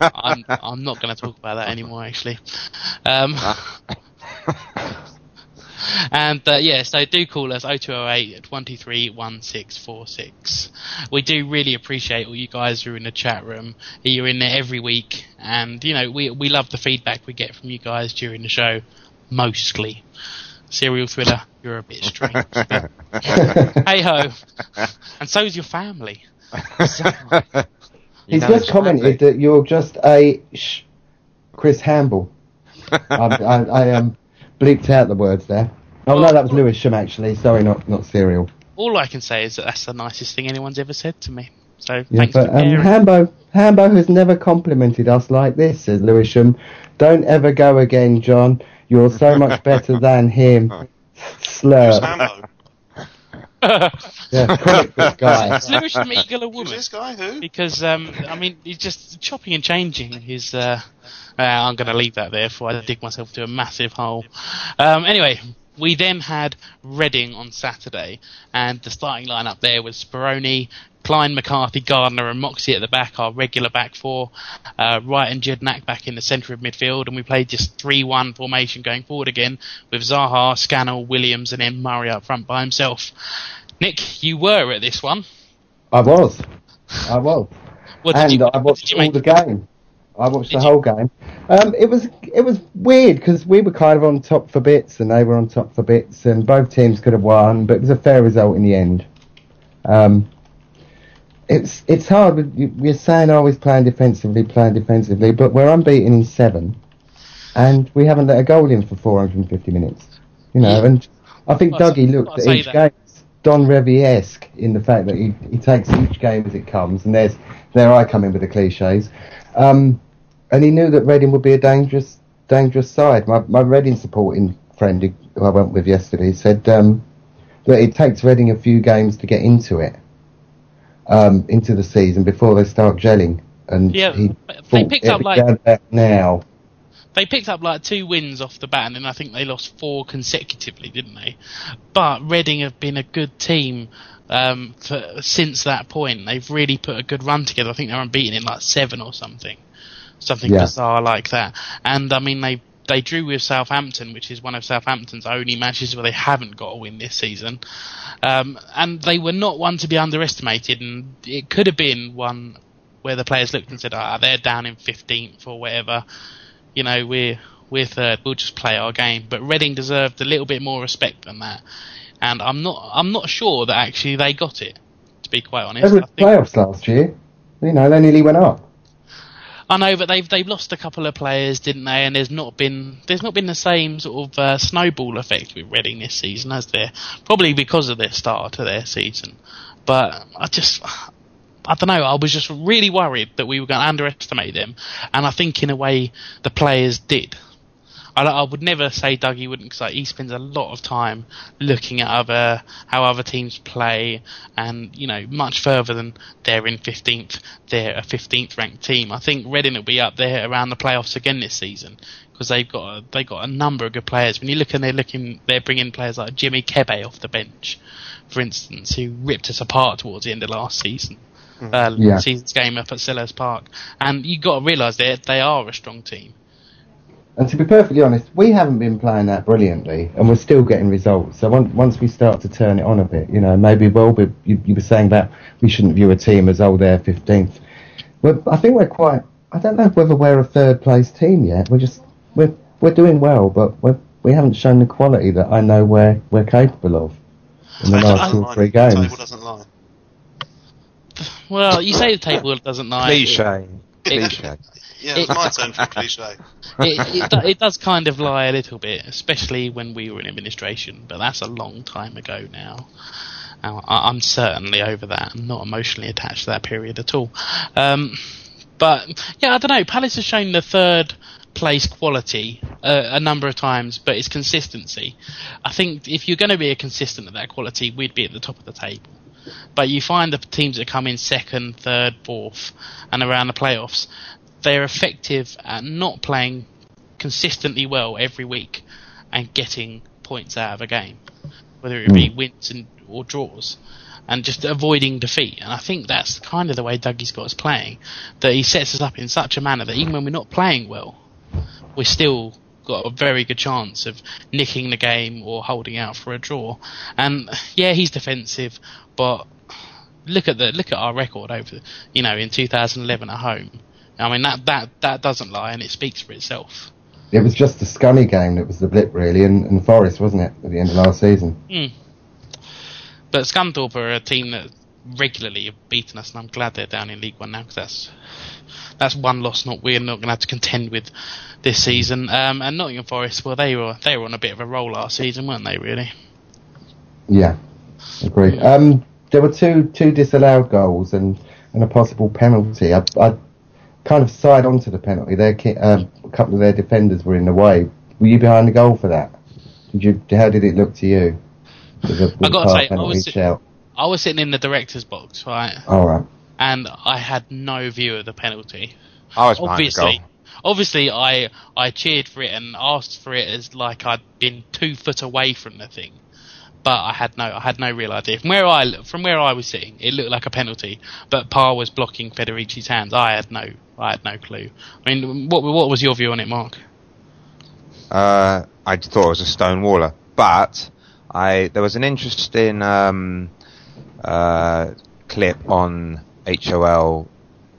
I'm I'm not going to talk about that anymore. Actually, um, and uh, yeah, so do call us 0208 123 1646. We do really appreciate all you guys who are in the chat room. You're in there every week, and you know we we love the feedback we get from you guys during the show. Mostly, serial thriller, you're a bit strange. hey ho, and so's your family. So, He's just commented that you're just a sh- Chris Hamble. I, I, I um, bleeped out the words there. Oh no, that was Lewisham actually. Sorry, not not Serial. all I can say is that that's the nicest thing anyone's ever said to me. So Yeah, thanks but for um. Hambo Hambo has never complimented us like this, says Lewisham. Don't ever go again, John. You're so much better than him. Slur. Hambo. Yeah, comic book guy. Is Lewisham Eagle a Who's woman? this guy? Who? Because um, I mean, he's just chopping and changing his. Uh, uh, I'm going to leave that there before I dig myself into a massive hole. Um, anyway, we then had Reading on Saturday, and the starting lineup there was Speroni, Clyne, McCarthy, Gardner, and Moxey at the back, our regular back four. Uh, Wright and Jedinak back in the centre of midfield, and we played just 3 1 formation going forward again with Zaha, Scannell, Williams, and then Murray up front by himself. Nick, you were at this one. I was. I was. What did and you, I watched all the game. I watched Did the you- whole game. Um, it was it was weird because we were kind of on top for bits and they were on top for bits, and both teams could have won, but it was a fair result in the end. Um, it's it's hard. We're saying always playing defensively, playing defensively, but we're unbeaten in seven, and we haven't let a goal in for 450 minutes. You know, Yeah. and I think Well, Dougie looked at each that. game Don Revie-esque in the fact that he, he takes each game as it comes, and there's there I come in with the cliches, um, and he knew that Reading would be a dangerous dangerous side. My my Reading supporting friend who I went with yesterday said um, that it takes Reading a few games to get into it, um, into the season before they start gelling, and Yeah, he they picked up like- now. they picked up like two wins off the bat, and then I think they lost four consecutively, didn't they? But Reading have been a good team um, for, since that point. They've really put a good run together. I think they're unbeaten in like seven or something, something Yeah. bizarre like that. And I mean, they they drew with Southampton, which is one of Southampton's only matches where they haven't got a win this season. Um, and they were not one to be underestimated, and it could have been one where the players looked and said, "Ah, they're down in 15th or whatever." you know, we're we're third. We'll just play our game. But Reading deserved a little bit more respect than that, and I'm not I'm not sure that actually they got it. To be quite honest, They were playoffs last year. You know, they nearly went up. I know, but they've they've lost a couple of players, didn't they? And there's not been there's not been the same sort of uh, snowball effect with Reading this season, has there? Probably because of their start to their season. But I just I don't know. I was just really worried that we were going to underestimate them, and I think in a way the players did. I, I would never say Dougie wouldn't because like, he spends a lot of time looking at other how other teams play, and you know much further than they're in fifteenth, they're a fifteenth ranked team. I think Reading will be up there around the playoffs again this season because they've got a, they got a number of good players. When you look and they're looking, they're bringing players like Jimmy Kebe off the bench, for instance, who ripped us apart towards the end of last season. Uh, Yeah. season's game up at Selhurst Park, and you have got to realise they they are a strong team. And to be perfectly honest, we haven't been playing that brilliantly, and we're still getting results. So once, once we start to turn it on a bit, you know, maybe we'll be. You, you were saying about we shouldn't view a team as oh they're fifteenth. Well, I think we're quite. I don't know whether we're a third place team yet. We're just we're we're doing well, but we're, we haven't shown the quality that I know we're we're capable of in the I- last two or three The games. table doesn't lie. Well, you say the table doesn't lie. Cliche. It- Cliche. Yeah, it's It- my turn for cliche. it, it, do- it does kind of lie a little bit, especially when we were in administration, but that's a long time ago now. Now, I, I'm certainly over that. I'm not emotionally attached to that period at all. Um, but yeah, I don't know. Palace has shown the third place quality uh, a number of times, but it's consistency. I think if you're going to be a consistent at that quality, we'd be at the top of the table. But you find the teams that come in second, third, fourth, and around the playoffs, they're effective at not playing consistently well every week and getting points out of a game. whether it be hmm. wins and or draws, and just avoiding defeat. And I think that's kind of the way Dougie Scott's playing. That he sets us up in such a manner that even when we're not playing well, we're still got a very good chance of nicking the game or holding out for a draw. And yeah, he's defensive, but look at the look at our record over you know in 2011 at home. I mean that that that doesn't lie and it speaks for itself. It was just the Scunny game that was the blip, really, and, and Forest, wasn't it, at the end of last season? Mm. But Scunthorpe are a team that regularly have beaten us, and I'm glad they're down in League One now because that's that's one loss not we're not going to have to contend with this season. Um, and Nottingham Forest, well, they were they were on a bit of a roll last season, weren't they? Really? Yeah, agreed. Um, there were two two disallowed goals and, and a possible penalty. I, I kind of side onto the penalty. Their uh, a couple of their defenders were in the way. Were you behind the goal for that? Did you? How did it look to you? I got to say, I was, shout? I was sitting in the director's box, right, All right. and I had no view of the penalty. I was obviously, obviously, I I cheered for it and asked for it as like I'd been two foot away from the thing, but I had no I had no real idea from where I from where I was sitting. It looked like a penalty, but Parr was blocking Federici's hands. I had no I had no clue. I mean, what what was your view on it, Mark? Uh, I thought it was a stone waller, but I there was an interesting um, uh, clip on HOL.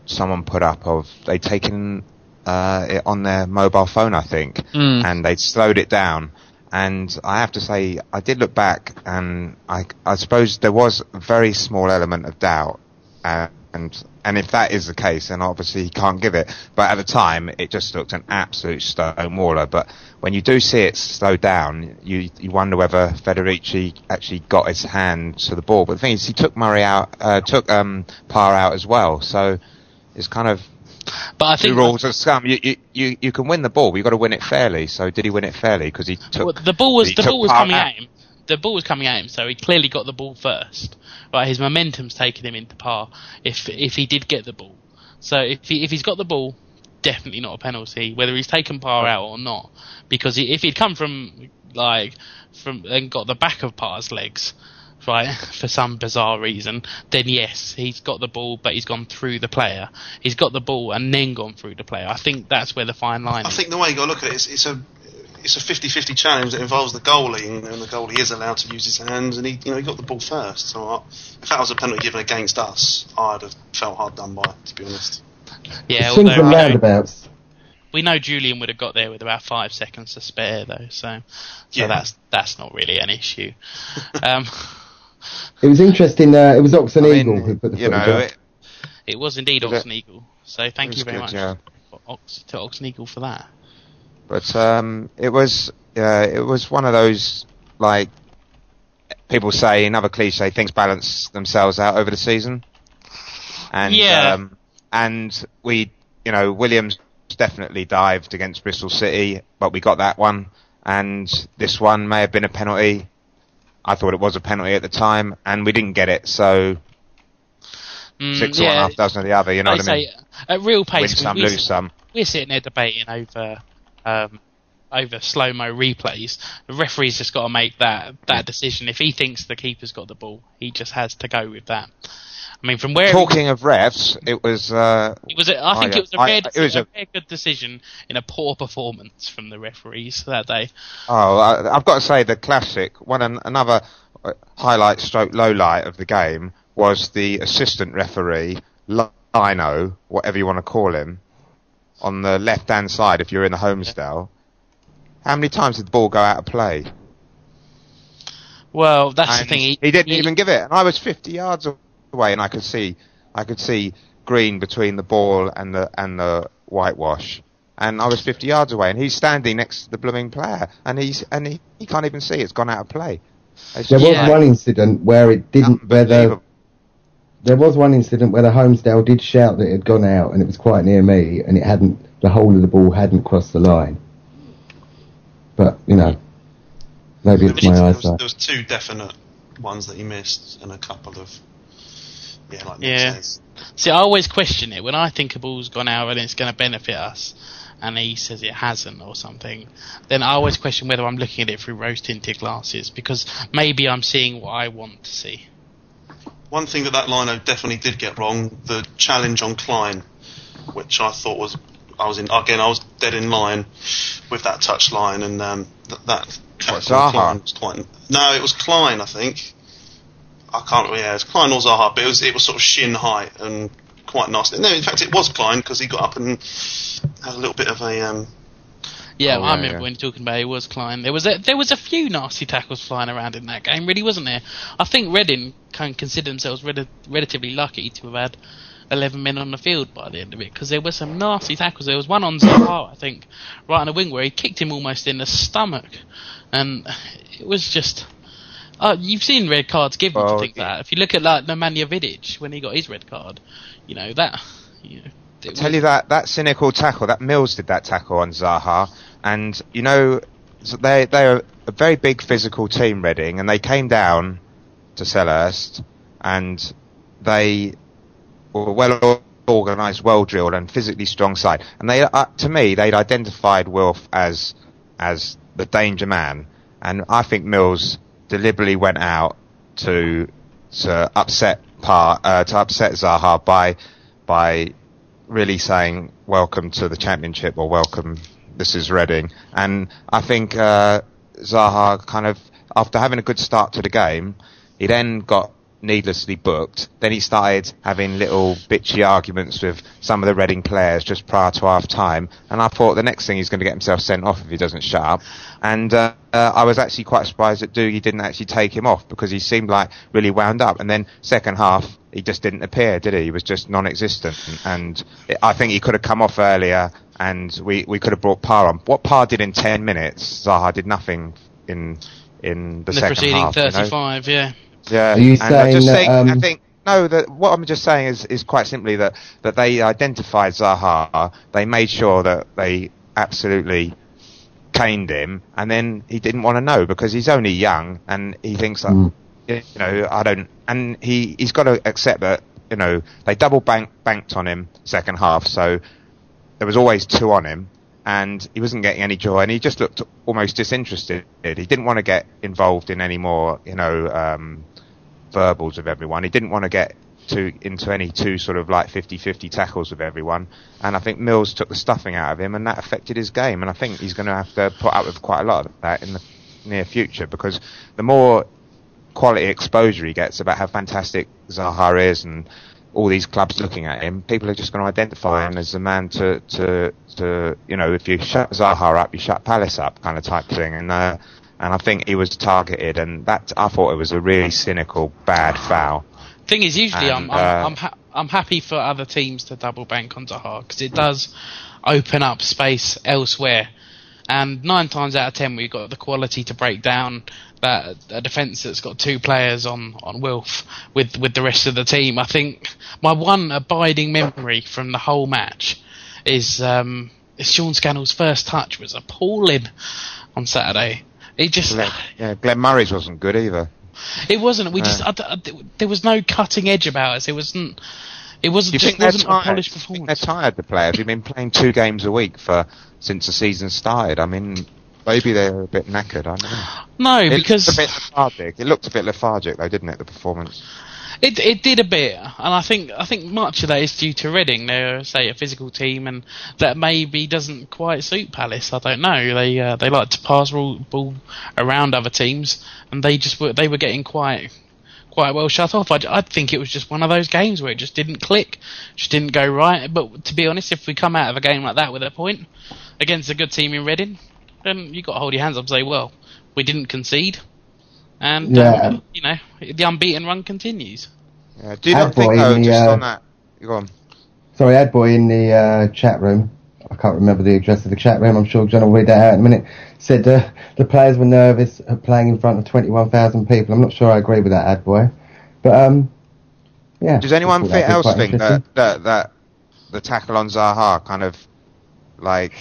Someone put up of they'd taken uh, it on their mobile phone, I think, Mm. and they'd slowed it down. And I have to say, I did look back, and I, I suppose there was a very small element of doubt. Uh, and and if that is the case, then obviously he can't give it. But at the time, it just looked an absolute stone waller. But when you do see it slow down, you you wonder whether Federici actually got his hand to the ball. But the thing is, he took Murray out, uh, took um, Parr out as well. So it's kind of But I the think rules of scum. You, you you you can win the ball, but you've got to win it fairly. So did he win it fairly? Because he took Well, the ball was the ball was coming out. at him. The ball was coming at him, so he clearly got the ball first. Right, his momentum's taken him into Parr. If if he did get the ball, so if he if he's got the ball, definitely not a penalty. Whether he's taken Parr out or not, because he, if he'd come from like from and got the back of Parr's legs, right, for some bizarre reason, then yes, he's got the ball, but he's gone through the player. He's got the ball and then gone through the player. I think that's where the fine line I is. think the way you got to look at it is it's a it's a 50-50 challenge that involves the goalie, and the goalie is allowed to use his hands, and he you know he got the ball first. So I, if that was a penalty given against us, I'd have felt hard done by, to be honest. Yeah, Swings although and we know- We know Julian would have got there with about five seconds to spare, though. So, so Yeah. that's that's not really an issue. Um, It was interesting. Uh, it was Oxen I Eagle mean, who put the you footage know, up. it, it was indeed Was it- Oxen Eagle. So thank you very good, much yeah. for Ox, to Oxen Eagle for that. But um, it was uh, it was one of those like people say another cliche things balance themselves out over the season, and Yeah. um, and we you know Williams definitely dived against Bristol City, but we got that one, and this one may have been a penalty. I thought it was a penalty at the time, and we didn't get it. So Mm, six or yeah, half dozen of the other. You know I what I mean? at real Win pace, some, we, lose some. we're sitting there debating over um, over slow mo replays. The referee's just got to make that that decision. If he thinks the keeper's got the ball, he just has to go with that. I mean, from where Talking of refs, it was. Uh, It was. A, I think I- it was a rare, it was a a- good decision in a poor performance from the referees that day. Oh, I, I've got to say the classic one. An, another uh, highlight, stroke low light of the game was the assistant referee Lino, whatever you want to call him, on the left hand side. If you're in the Holmesdale, how many times did the ball go out of play? Well, that's And the thing. He, he didn't he- even give it, and I was 50 yards away, and I could see, I could see green between the ball and the and the whitewash, and I was 50 yards away, and he's standing next to the blooming player, and he's and he, he can't even see it's gone out of play. It's There was Yeah. one incident where it didn't. Where the, unbelievable. There was one incident where the Holmesdale did shout that it had gone out, and it was quite near me, and it hadn't. The whole of the ball hadn't crossed the line. But you know, maybe There it's my eyesight. there was two definite ones that he missed, and a couple of yeah, like Yeah. See, I always question it when I think a ball's gone out and it's going to benefit us. and he says it hasn't or something, then I always question whether I'm looking at it through rose tinted glasses because maybe I'm seeing what I want to see. One thing that that lino definitely did get wrong, the challenge on Clyne, which I thought was, I was in again, I was dead in line with that touch line, and um, th- that tackle on Zaha? Clyne was quite. No, it was Clyne, I think. I can't. Yeah, it was Clyne or Zaha, but it was it was sort of shin height and quite nasty. No, in fact, it was Clyne because he got up and had a little bit of a. Um, Yeah, Oh, I yeah, remember yeah. when you're talking about it was Klein. There was a, there was a few nasty tackles flying around in that game, really, wasn't there? I think Reading can consider themselves rel- relatively lucky to have had 11 men on the field by the end of it because there were some nasty tackles. There was one on Zaha, I think, right on the wing where he kicked him almost in the stomach, and it was just. Uh, you've seen red cards given Well, to things like that. If you look at like Nemanja Vidic when he got his red card, you know that. You know, it tell you that that cynical tackle, that Mills did that tackle on Zaha, and you know they they're a very big physical team, Reading, and they came down to Selhurst, and they were well organised, well drilled, and physically strong side. And they, uh, to me, they'd identified Wilf as as the danger man, and I think Mills deliberately went out to to upset Parr, uh, to upset Zaha by by really saying welcome to the championship or welcome this is Reading and I think uh, Zaha kind of after having a good start to the game he then got needlessly booked then he started having little bitchy arguments with some of the Reading players just prior to half time and I thought the next thing he's going to get himself sent off if he doesn't shut up and uh, uh, I was actually quite surprised that Dougie didn't actually take him off because he seemed like really wound up and then second half he just didn't appear, did he? He was just non-existent, and I think he could have come off earlier, and we, we could have brought Parr on. What Parr did in ten minutes, Zaha did nothing in in the, the second preceding half. you know? 35, yeah. Yeah, Are you and I just saying think, that, I um, think no. That what I'm just saying is is quite simply that that they identified Zaha, they made sure that they absolutely caned him, and then he didn't want to know because he's only young and he thinks that Mm. you know I don't, and he he's got to accept that you know they double bank banked on him second half, so there was always two on him. And he wasn't getting any joy, and he just looked almost disinterested. He didn't want to get involved in any more, you know, um, verbals with everyone. He didn't want to get to into any two sort of like 50-50 tackles with everyone. And I think Mills took the stuffing out of him, and that affected his game. And I think he's going to have to put up with quite a lot of that in the near future because the more quality exposure he gets about how fantastic Zaha is and all these clubs looking at him, people are just going to identify him as the man to, to, to, you know, if you shut Zaha up, you shut Palace up kind of type thing. And, uh, and I think he was targeted and that, I thought it was a really cynical, bad foul. Thing is, usually And, I'm I'm uh, I'm, ha- I'm happy for other teams to double bank on Zaha because it does open up space elsewhere. And nine times out of ten, we've got the quality to break down that a defence that's got two players on on Wilf with with the rest of the team. I think my one abiding memory from the whole match is um, is Sean Scannell's first touch was appalling on Saturday. It just Glenn, yeah, Glenn Murray's wasn't good either. it wasn't. We No. just I, I- there was no cutting edge about us. It wasn't. It wasn't. You just think they're tired? polished think performance. they're tired, the players? We've been playing two games a week for since the season started. I mean, maybe they're a bit knackered. I don't know. No, It because looked a bit lethargic. It looked a bit lethargic, though, didn't it? The performance. It it did a bit, and I think I think much of that is due to Reading. They're say a physical team, and that maybe doesn't quite suit Palace. I don't know. They uh, they like to pass ball, ball around other teams, and they just were they were getting quite quite well shut off. I, I think it was just one of those games where it just didn't click, just didn't go right. But to be honest, if we come out of a game like that with a point against a good team in Reading, then you got to hold your hands up and say, well, we didn't concede, and Yeah. um, you know the unbeaten run continues. Yeah. Do you not think, though, the, just uh, on that? Go on. Sorry, Adboy in the uh, chat room. I can't remember the address of the chat room. I'm sure John will read that out in a minute. Said uh, the players were nervous playing in front of 21,000 people. I'm not sure I agree with that, Adboy. But um, yeah. Does anyone I thought think that'd be else think that, that that the tackle on Zaha kind of like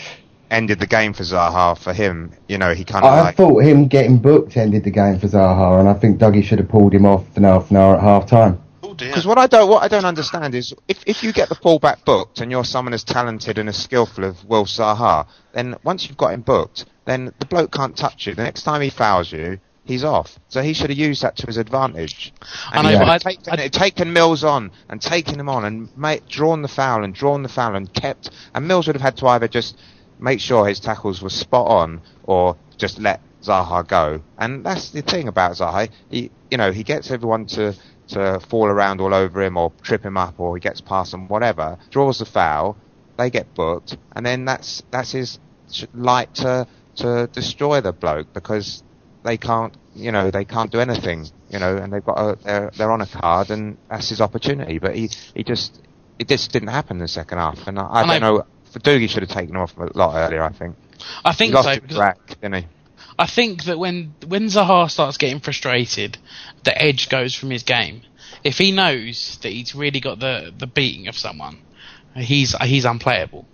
ended the game for Zaha for him? You know, he kind of I like thought him getting booked ended the game for Zaha, and I think Dougie should have pulled him off an half an hour at half time. Paul oh, dear. Because what I don't what I don't understand is if if you get the fullback booked and you're someone as talented and as skillful as Wilf Zaha, then once you've got him booked, then the bloke can't touch you. The next time he fouls you, he's off. So he should have used that to his advantage. I And know, he but should have I- taken, taken Mills on and taken him on and made, drawn the foul and drawn the foul and kept. And Mills would have had to either just make sure his tackles were spot on or just let Zaha go. And that's the thing about Zaha. He, you know, he gets everyone to to fall around all over him or trip him up or he gets past them, whatever. Draws the foul, they get booked, and then that's that's his light to to destroy the bloke because they can't, you know, they can't do anything, you know, and they've got a, they're they're on a card and that's his opportunity. But he he just it just didn't happen in the second half, and I, I don't I- know. Dougie should have taken him off a lot earlier. I think. I He think lost so. his because track, didn't he? I think that when when Zaha starts getting frustrated, the edge goes from his game. If he knows that he's really got the the beating of someone, he's he's unplayable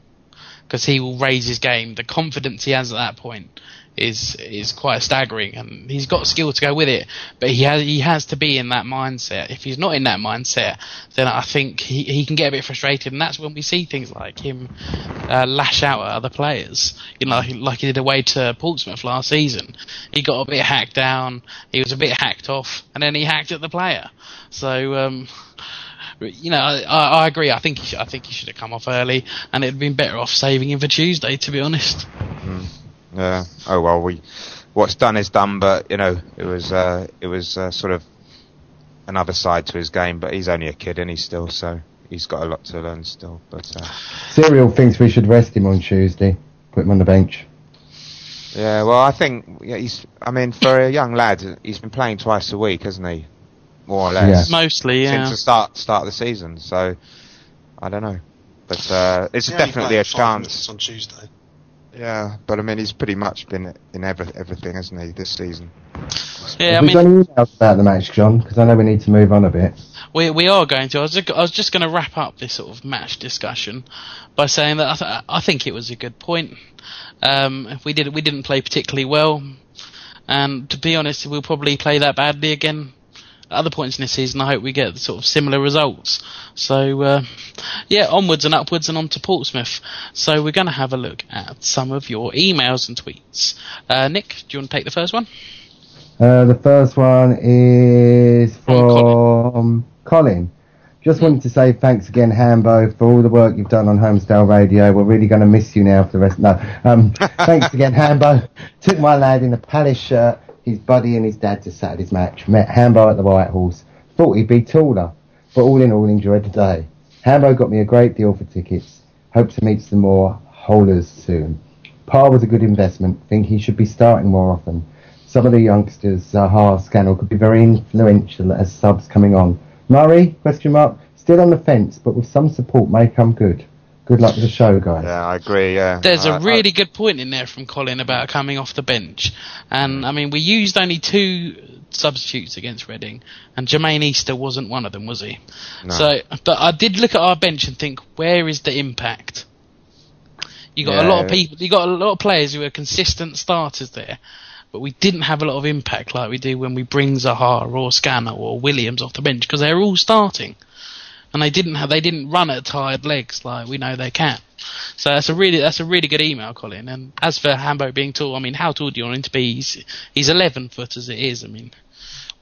because he will raise his game. The confidence he has at that point is is quite staggering, and he's got skill to go with it. But he has he has to be in that mindset. If he's not in that mindset, then I think he he can get a bit frustrated, and that's when we see things like him uh, lash out at other players. You know, like, like he did away to Portsmouth last season. He got a bit hacked down. He was a bit hacked off, and then he hacked at the player. So. Um, you know, I, I agree. I think he I think he should have come off early, and it'd been better off saving him for Tuesday. To be honest. Yeah. Oh well, we what's done is done, but you know, it was uh, it was uh, sort of another side to his game. But he's only a kid, and he's still so he's got a lot to learn still. But uh, Serial thinks we should rest him on Tuesday. Put him on the bench. yeah, well, I think yeah, he's. I mean, for a young lad, he's been playing twice a week, hasn't he? More or less. Mostly, yeah. Since the start start of the season, so I don't know. But uh, it's He only definitely played a five chance. minutes on Tuesday. Yeah, but I mean, he's pretty much been in every, everything, hasn't he, this season? Yeah, I Have we mean, got any emails about the match, John? Because I know we need to move on a bit. We we are going to. I was just, I was just going to wrap up this sort of match discussion by saying that I, th- I think it was a good point. Um, we did we didn't play particularly well, and to be honest, we'll probably play that badly again. Other points in the season, I hope we get sort of similar results. So uh, yeah, onwards and upwards and on to Portsmouth. So we're going to have a look at some of your emails and tweets. Uh, Nick, do you want to take the first one? Uh, the first one is from Colin. Just wanted to say thanks again, Hambo, for all the work you've done on Holmesdale Radio. We're really going to miss you now for the rest. No, um, thanks again, Hambo. Took my lad in a Palace shirt, his buddy and his dad to Saturday's match. Met Hambo at the White Horse. Thought he'd be taller, but all in all, enjoyed the day. Hambo got me a great deal for tickets. Hope to meet some more holders soon. Parr was a good investment. Think he should be starting more often. Some of the youngsters, Zaha, Scannell, could be very influential as subs coming on. Murray, question mark, still on the fence, but with some support may come good. Good luck with the show, guys. Yeah, I agree, yeah. There's I- a really good point in there from Colin about coming off the bench, and I mean we used only two substitutes against Reading, and Jermaine Easter wasn't one of them, was he? No. So, but I did look at our bench and think, where is the impact? You got a lot of people, you got a lot of players who are consistent starters there, but we didn't have a lot of impact like we do when we bring Zaha or Scanner or Williams off the bench because they're all starting, and they didn't have they didn't run at tired legs like we know they can. So that's a really that's a really good email, Colin. And as for Hambo being tall, I mean, how tall do you want him to be? He's he's 11 foot as it is. I mean,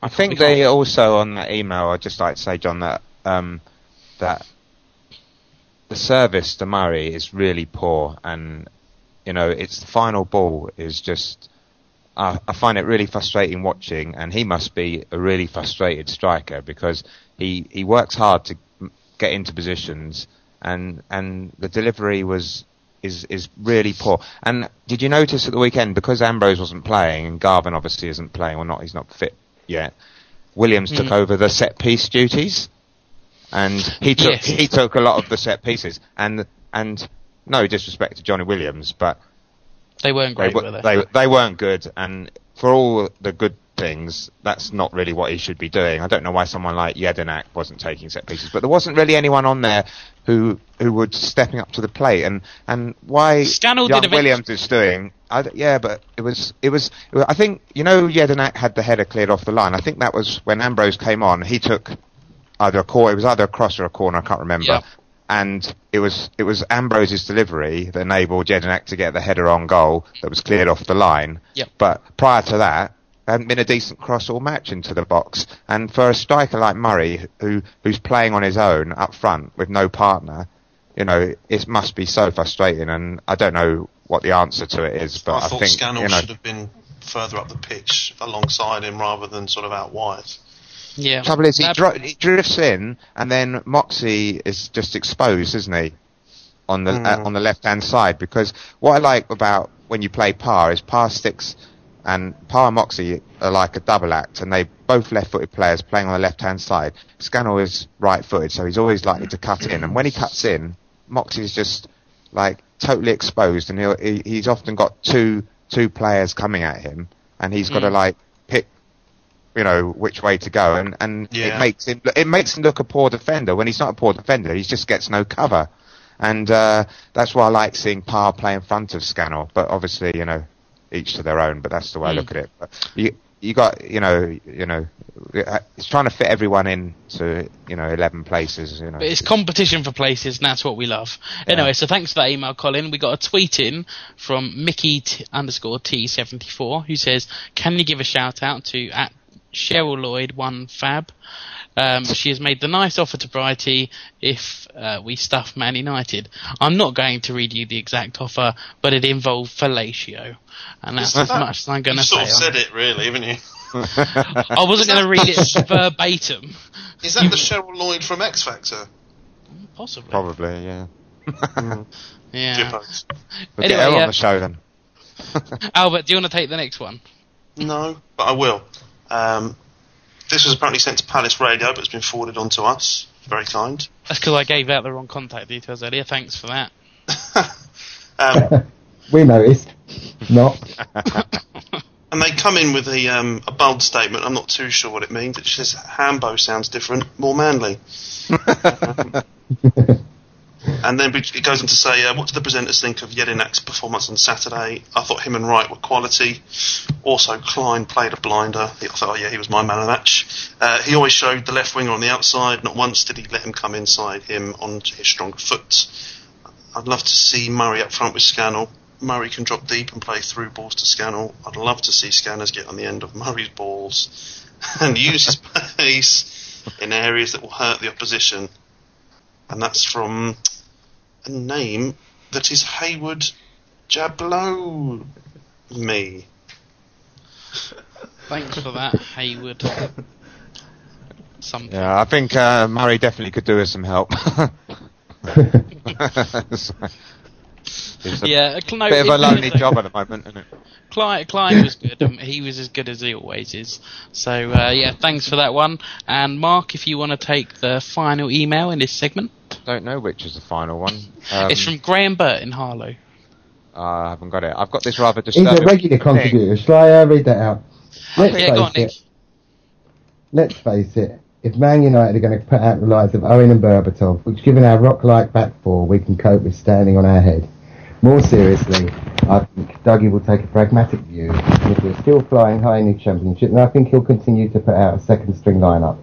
I think they also on that email. I'd just like to say, John, that um, that the service to Murray is really poor, and you know, it's the final ball is just. I I find it really frustrating watching, and he must be a really frustrated striker because he he works hard to get into positions, and and the delivery was is is really poor. And did you notice at the weekend because Ambrose wasn't playing and Garvin obviously isn't playing or not? He's not fit yet. Williams took Mm. over the set piece duties, and he took Yes. he took a lot of the set pieces. And and no disrespect to Johnny Williams, but they weren't they, great, were, were they? they they weren't good. And for all the good things, that's not really what he should be doing. I don't know why someone like Jedinak wasn't taking set pieces, but there wasn't really anyone on there who who would stepping up to the plate. And and why Scannell young Williams is doing. I yeah, but it was it was. was- I think you know Jedinak had the header cleared off the line. I think that was when Ambrose came on. He took either a corner. It was either a cross or a corner. I can't remember. Yeah. And it was it was Ambrose's delivery that enabled Jedinak to get the header on goal that was cleared off the line. Yep. But prior to that, there hadn't been a decent cross or match into the box. And for a striker like Murray, who who's playing on his own up front with no partner, you know, it must be so frustrating. And I don't know what the answer to it is, but I I, thought think Scannell you know, should have been further up the pitch alongside him rather than sort of out wide. Yeah. trouble is he, That- dri- he drifts in, and then Moxey is just exposed, isn't he, on the uh, on the left hand side? Because what I like about when you play Parr is Parr sticks and Parr and Moxey are like a double act, and they both left footed players playing on the left hand side. Scannell is right footed, so he's always likely to cut in, and when he cuts in, Moxey is just like totally exposed, and he'll, he, he's often got two two players coming at him, and he's got to Mm. like pick you know which way to go, and and Yeah. it makes him it makes him look a poor defender when he's not a poor defender. He just gets no cover, and uh, that's why I like seeing Parr play in front of Scannell. But obviously, you know, each to their own. But that's the way I Mm. look at it. But you you got you know you know it's trying to fit everyone in to you know eleven places. You know, But it's competition for places, and that's what we love. Anyway, so thanks for that email, Colin. We got a tweet in from Mickey t- underscore T seventy four who says, "Can you give a shout out to at Cheryl Lloyd one Fab? Um, she has made the nice offer to Brighty if uh, we stuff Man United. I'm not going to read you the exact offer, but it involved fellatio, and that's as much as I'm going You to sort say. of on said it. it, really, haven't you? I wasn't going to read it verbatim. Is that the Cheryl Lloyd from X Factor? Possibly. probably yeah. Yeah. Jippos. But Anyway, get her yeah. on the show then. Albert, do you want to take the next one? No, but I will. Um, this was apparently sent to Palace Radio, but it's been forwarded on to us. Very kind. That's because I gave out the wrong contact details earlier. Thanks for that. Um, We noticed. Not. and they come in with a, um, a bold statement. I'm not too sure what it means. It says Hambo sounds different, more manly. And then it goes on to say, uh, what do the presenters think of Jedinak's performance on Saturday? I thought him and Wright were quality. Also, Clyne played a blinder. I thought, oh yeah, he was my man of the match. Uh, he always showed the left winger on the outside. Not once did he let him come inside him onto his stronger foot. I'd love to see Murray up front with Scannell. Murray can drop deep and play through balls to Scannell. I'd love to see Scanners get on the end of Murray's balls and use his pace in areas that will hurt the opposition. And that's from a name that is Hayward Jablow me. Thanks for that, Hayward. Something. Yeah, I think uh, Murray definitely could do with some help. it's a Yeah, Cl- bit of a it- lonely job at the moment, isn't it? Clyne, Clyne was good. Um, he was as good as he always is. So uh, yeah, thanks for that one. And Mark, if you want to take the final email in this segment, Don't know which is the final one. Um, it's from Graham Burt in Harlow. I haven't got it. I've got this rather disturbing. He's a regular thing. contributor. Shall I uh, read that out? Let's yeah, go on, face Nick. it. Let's face it. If Man United are going to put out the likes of Owen and Berbatov, which given our rock-like back four, we can cope with standing on our head. More seriously, I think Dougie will take a pragmatic view. If we're still flying high in the championship, then I think he'll continue to put out a second string lineup.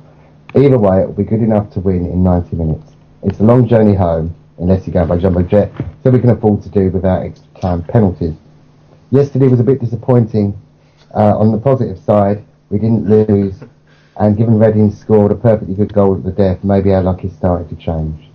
Either way, it will be good enough to win in 90 minutes. It's a long journey home, unless you go by jumbo jet, so we can afford to do without extra time penalties. Yesterday was a bit disappointing. Uh, on the positive side, we didn't lose, and given Reading scored a perfectly good goal at the death, maybe our luck is starting to change.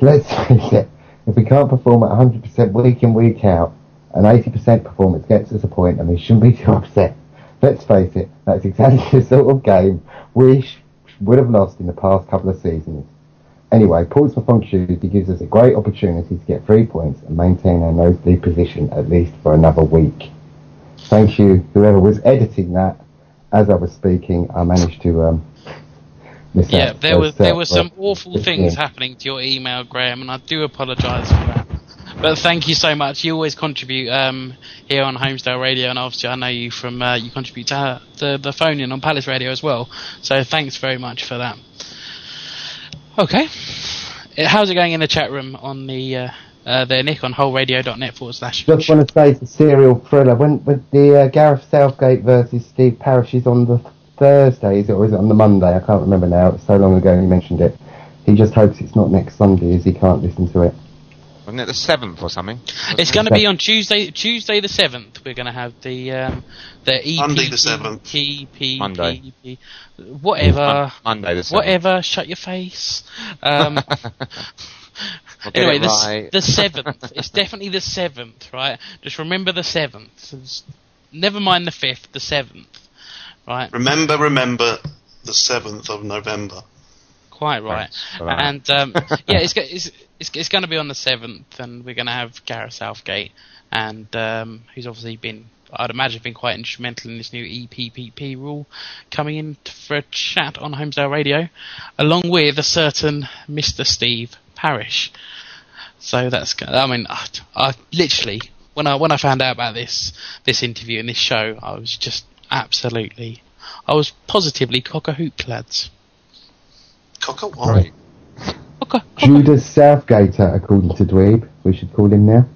So let's face it, if we can't perform at 100% week in, week out, an 80% performance gets us a point, and we shouldn't be too upset. Let's face it, that's exactly the sort of game we sh- would have lost in the past couple of seasons. Anyway, Portsmouth on Tuesday gives us a great opportunity to get three points and maintain our nosebleed position at least for another week. Thank you, whoever was editing that. As I was speaking, I managed to um, miss Yeah, out there was uh, there were some awful things happening to your email, Graham, and I do apologise for that. But thank you so much. You always contribute um, here on Holmesdale Radio, and obviously I know you from uh, you contribute to the the phone in on Palace Radio as well. So thanks very much for that. Okay, Uh, how's it going in the chat room on the uh, uh, there, Nick, on wholeradio.net forward slash. Just want to say it's a serial thriller. When, when the uh, Gareth Southgate versus Steve Parish is on the Thursday, is it, or is it on the Monday? I can't remember now. It's so long ago he mentioned it. He just hopes it's not next Sunday, as he can't listen to it. Wasn't it the seventh or something? It's going to be on Tuesday, Tuesday the seventh. We're going to have the um, the EP, Monday the 7th. P, P, Monday. P, P, whatever, Mon- Monday the seventh. whatever. Shut your face. Um, We'll anyway, the, right. the seventh. it's definitely the seventh, right? Just remember the seventh. Never mind the fifth, the seventh, right? Remember, remember the 7th of November. Quite right. Thanks for that. And um, yeah, it's, it's it's it's going to be on the seventh, and we're going to have Gareth Southgate, and um, who's obviously been, I'd imagine, been quite instrumental in this new EPPP rule, coming in for a chat on Holmesdale Radio, along with a certain Mister Steve Parish. So that's, I mean, I, I literally when I when I found out about this this interview and this show, I was just absolutely, I was positively cock a hoop, lads. Cock a what? Right. Judas Southgater, according to Dweeb. We should call him now.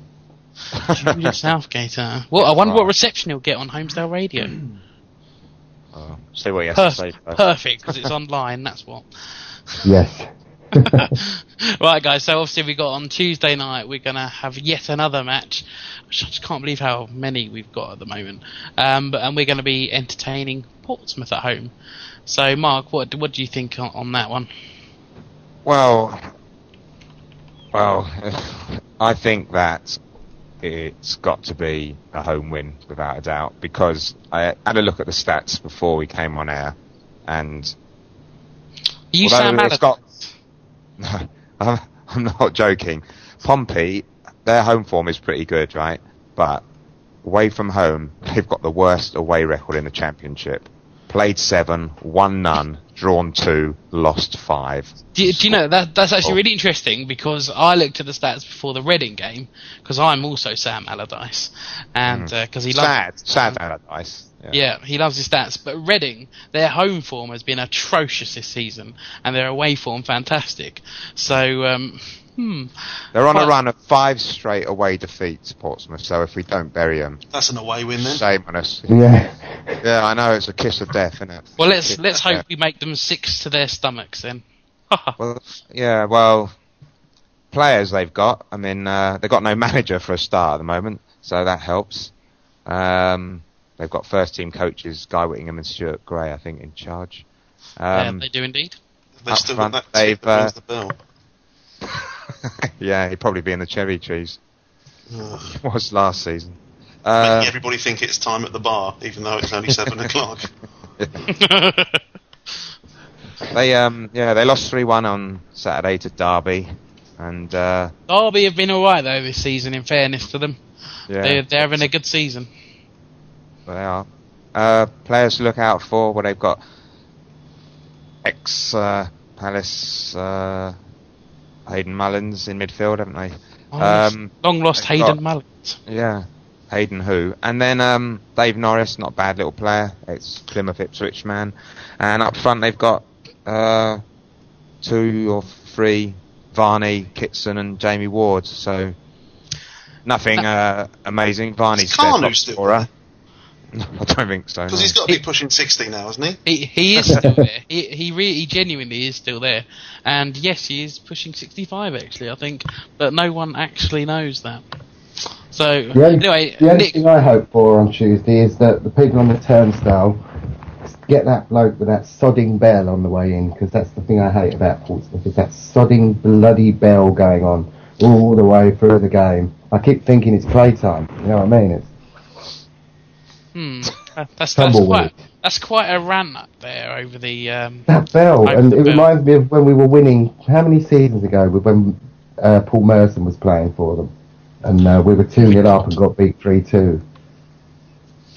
Julia Southgate. Uh, well, I wonder what reception he'll get on Holmesdale Radio. Oh, see what he has to say. Perf- first. perfect, because it's online. That's what. Yes. right, guys. So obviously we got on Tuesday night. We're gonna have yet another match. I just can't believe how many we've got at the moment. Um, but, and we're going to be entertaining Portsmouth at home. So, Mark, what what do you think on, on that one? Well, well, I think that it's got to be a home win without a doubt because I had a look at the stats before we came on air, and You sound it's got, I'm, I'm not joking. Pompey, their home form is pretty good, right? But away from home, they've got the worst away record in the championship. Played seven, won none, drawn two, lost five. Do you, do you know that that's actually Oh. really interesting because I looked at the stats before the Reading game because I'm also Sam Allardyce and because he loves Sad, sad Allardyce. Yeah. Yeah, he loves his stats. But Reading, their home form has been atrocious this season, and their away form fantastic. So, um, hmm. They're on a run of five straight away defeats, Portsmouth. So if we don't bury them, That's an away win then. shame on us. Yeah. Yeah, I know it's a kiss of death, isn't it? Well, let's let's hope death. we make them six to their stomachs then. Well, yeah, well, players they've got. I mean, uh, they've got no manager for a start at the moment, so that helps. Um, they've got first team coaches Guy Whittingham and Stuart Gray, I think, in charge. yeah, Um, they do indeed. They Up still front, that they've, tip that rings uh, the bell. yeah, he'd probably be in the cherry trees. Ugh. He was last season. Making Uh, everybody think it's time at the bar, even though it's only seven o'clock. they um, yeah, they lost three one on Saturday to Derby, and uh, Derby have been all right though this season. In fairness to them, yeah, they're they're having a good season. Well, they are. Uh, players to look out for. Well, they've got ex uh, Palace uh, Hayden Mullins in midfield, haven't they? Oh. Um, Long lost Hayden got- Mallet. Yeah, Hayden who, and then um, Dave Norris, not a bad little player. It's Plymouth Ipswich man, and up front they've got uh, two or three Varney, Kitson, and Jamie Ward. So nothing uh, amazing. Varney's Is their Kanu top still scorer. I don't think so. Because no. he's got to be pushing 60 now, hasn't he? He he is still there. He he really he genuinely is still there. And yes, he is pushing 65 actually. I think, but no one actually knows that. So The only, anyway, the only Nick, thing I hope for on Tuesday is that the people on the turnstile get that bloke with that sodding bell on the way in, because that's the thing I hate about Portsmouth, is that sodding bloody bell going on all the way through the game. I keep thinking it's playtime, you know what I mean? It's hmm, that- that's that's quite that's quite a rant up there over the um. that bell, and it bell. reminds me of when we were winning, how many seasons ago, when uh, Paul Merson was playing for them, and uh, we were 2 0 up and got beat 3 2.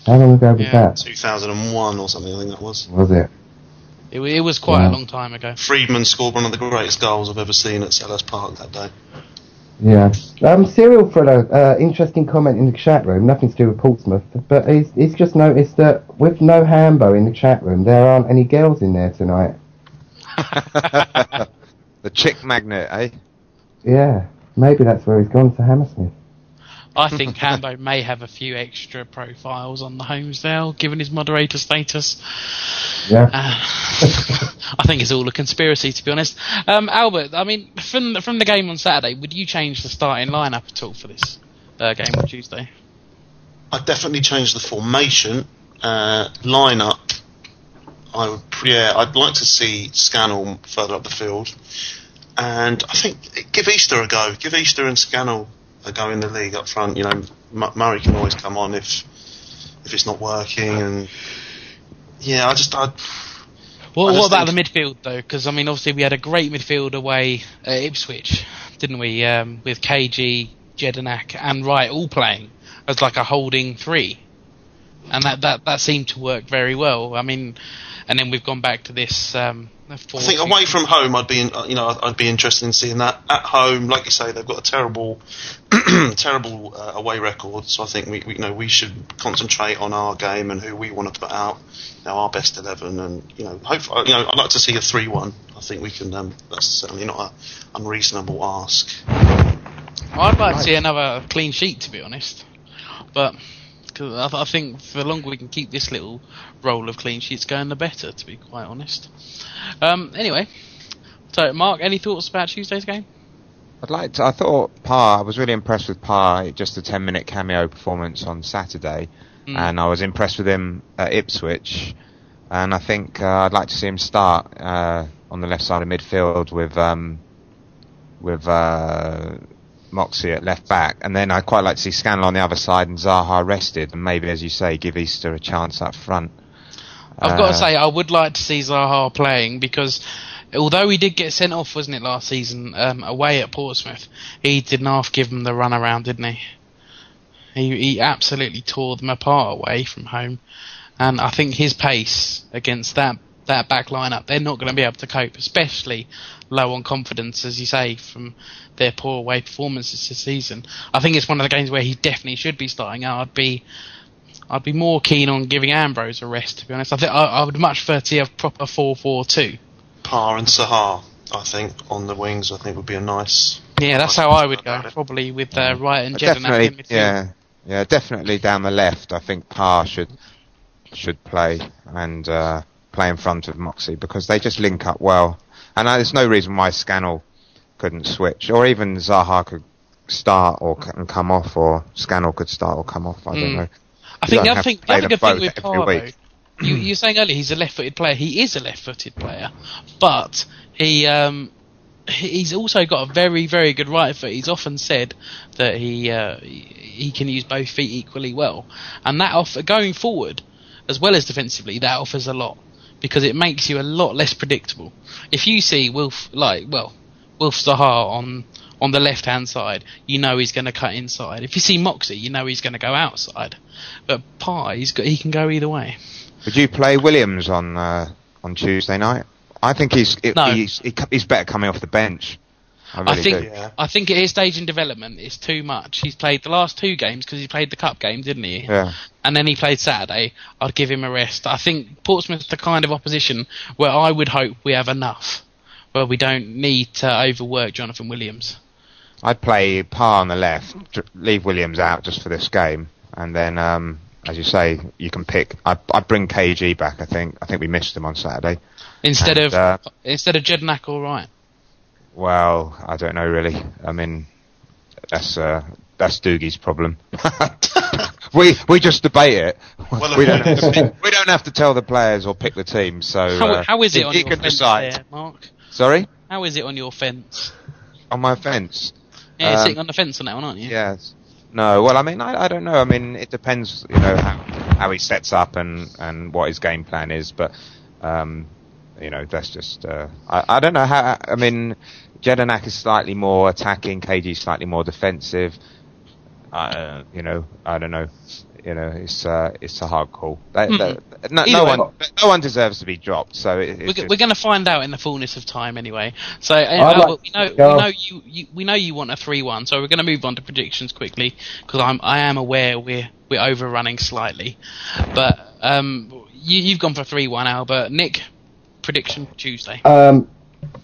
How long ago was Yeah. that? 2001 or something, I think that was. Was it? It, it was quite Yeah. a long time ago. Freedman scored one of the greatest goals I've ever seen at Selhurst Park that day. Yeah. Um, Serial Thriller, uh, interesting comment in the chat room, nothing to do with Portsmouth, but he's, he's just noticed that with no Hambo in the chat room, there aren't any girls in there tonight. the chick magnet, eh? Yeah. Maybe that's where he's gone to Hammersmith. I think Hambo may have a few extra profiles on the homes Holmesdale, given his moderator status. Yeah. Uh, I think it's all a conspiracy, to be honest. Um, Albert, I mean, from from the game on Saturday, would you change the starting lineup at all for this uh, game on Tuesday? I'd definitely change the formation, uh, lineup. I would, yeah, I'd like to see Scannell further up the field, and I think give Easter a go. Give Easter and Scannell a go in the league up front. You know, M- Murray can always come on if if it's not working, and yeah, I just I. Just what about the midfield though? Because I mean, obviously we had a great midfield away at Ipswich, didn't we? Um, with KG, Jedinak, and Wright all playing as like a holding three, and that that that seemed to work very well. I mean, and then we've gone back to this. Um, I think away from home, I'd be, in, uh, you know, I'd, I'd be interested in seeing that. At home, like you say, they've got a terrible, terrible uh, away record. So I think we, we, you know, we should concentrate on our game and who we want to put out, you know, our best eleven, and you know, hopefully, you know, I'd like to see a three-one. I think we can. Um, that's certainly not an unreasonable ask. I'd like to see another clean sheet, to be honest. But cause I, th- I think the longer we can keep this little roll of clean sheets going, the better, to be quite honest. Um, anyway, so Mark, any thoughts about Tuesday's game? I'd like to. I thought Parr. I was really impressed with Parr. Just a ten minute cameo performance on Saturday, Mm. and I was impressed with him at Ipswich. And I think uh, I'd like to see him start uh, on the left side of midfield with um, with uh, Moxey at left back, and then I'd quite like to see Scannell on the other side and Zaha rested, and maybe, as you say, give Easter a chance up front. I've got Uh, to say, I would like to see Zaha playing because although he did get sent off, wasn't it, last season um, away at Portsmouth, he did half give them the run around, didn't he? He he absolutely tore them apart away from home, and I think his pace against that that back lineup, they're not going to be able to cope, especially low on confidence, as you say, from their poor away performances this season. I think it's one of the games where he definitely should be starting out. I'd be I'd be more keen on giving Ambrose a rest, to be honest. I think I, I would much prefer to see a proper four-four-two. Parr and Zaha, I think, on the wings, I think would be a nice. Yeah, that's how I would go. Probably with uh, Wright and Jedinak in definitely, midfield. yeah, yeah, definitely down the left. I think Parr should should play and uh, play in front of Moxey because they just link up well. And uh, there's no reason why Scannell couldn't switch, or even Zaha could start or and come off, or Scannell could start or come off. I don't Mm. know. I think the other thing, the other good thing with every Parr, though, week. you, you were saying earlier he's a left-footed player. He is a left-footed player, but he um, he's also got a very very good right foot. He's often said that he uh, he he can use both feet equally well, and that off going forward as well as defensively, that offers a lot because it makes you a lot less predictable. If you see Wilf like well Wilf Zaha on on the left hand side, you know he's going to cut inside. If you see Moxey, you know he's going to go outside. But Pie, he's got, he can go either way. Would you play Williams on uh, on Tuesday night? I think he's it, No. he's he, he's better coming off the bench. I really I think do. I think at his stage in development, it's too much. He's played the last two games because he played the cup game, didn't he? Yeah. And then he played Saturday. I'd give him a rest. I think Portsmouth's the kind of opposition where I would hope we have enough, where we don't need to overwork Jonathan Williams. I'd play Parr on the left, leave Williams out just for this game, and then, um, as you say, you can pick. I'd, I'd bring KG back. I think. I think we missed him on Saturday. Instead And, of uh, instead of Jedinak, all right. Well, I don't know really. I mean, that's uh, that's Dougie's problem. we we just debate it. Well, we don't have to pick, we don't have to tell the players or pick the team. So How, uh, how is it he, on he your can fence decide. there, Mark? Sorry, How is it on your fence? on my fence. Yeah, you're Um, sitting on the fence on that one, aren't you? Yes. No. Well, I mean, I, I don't know. I mean, it depends. You know how how he sets up and and what his game plan is. But um, you know, that's just. Uh, I I don't know how. I mean, Jedinak is slightly more attacking. KG slightly more defensive. Uh, you know, I don't know. You know, it's uh, it's a hard call. They- Hmm. they- no, no way- one, no one deserves to be dropped. So it, it's We're, just- we're going to find out in the fullness of time, anyway. So, uh, I'd Albert, like we know we know you, you we know you want a three-one. So we're going to move on to predictions quickly because I'm I am aware we're we're overrunning slightly, but um, you you've gone for three-one, Albert. Nick, prediction Tuesday. Um,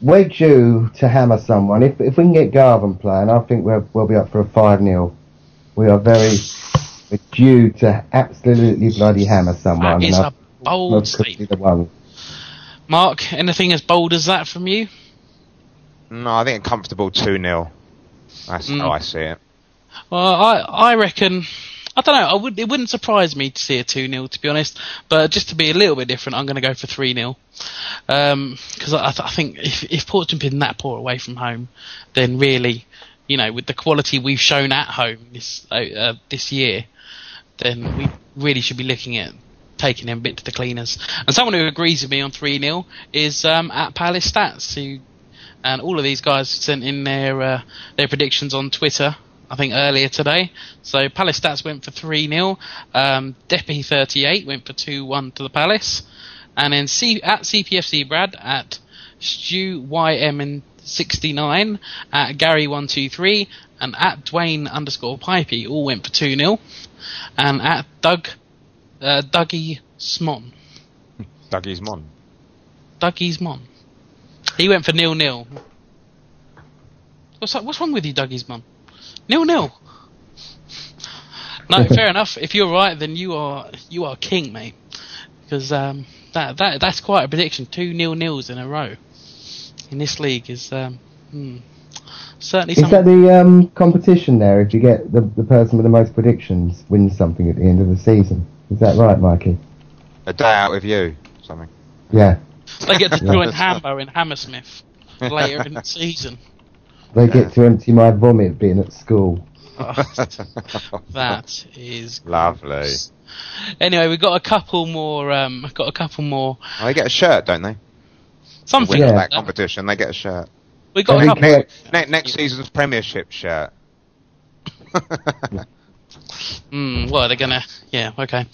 we're due to hammer someone. If if we can get Garvin playing, I think we'll we'll be up for a five 0 We are very we're due to absolutely bloody hammer someone. That is and I a bold Portsmouth statement. the one. Mark, anything as bold as that from you? No, I think a comfortable 2 0. That's Mm. how I see it. Well, I I reckon. I don't know. I would. It wouldn't surprise me to see a two 0 to be honest. But just to be a little bit different, I'm going to go for three 0 Because I, I think if if Portsmouth been that poor away from home, then really, you know, with the quality we've shown at home this uh, uh, this year, then we really should be looking at taking them a bit to the cleaners. And someone who agrees with me on three 0 is um, at Palace Stats, who and all of these guys sent in their uh, their predictions on Twitter. I think earlier today. So Palace stats went for three 0 um, thirty eight went for two one to the Palace, and then C- at CPFC Brad at Stu YM sixty nine at Gary one two three and at Dwayne underscore Pipey all went for two 0 and at Doug uh, Dougie Smon Dougie's Mon. Dougie's Mon. He went for nil nil. What's that, what's wrong with you, Dougie's Mon? Nil nil. No, fair enough. If you're right, then you are you are king, mate. Because um, that that that's quite a prediction. Two nil nils in a row in this league is um, hmm, certainly Is that the um, competition there? If you get the, the person with the most predictions wins something at the end of the season. Is that right, Mikey? A day out with you. Something. Yeah. They get to join Hambo in Hammersmith later in the season. They get to empty my vomit bin at school. That is Lovely. Anyway, we've got a couple more. Um, got a couple more. Oh, they get a shirt, don't they? Something Win like that that. competition, they get a shirt. We got I a think couple. they- Ne- next season's Premiership shirt. Mm, what are they gonna? Yeah, okay.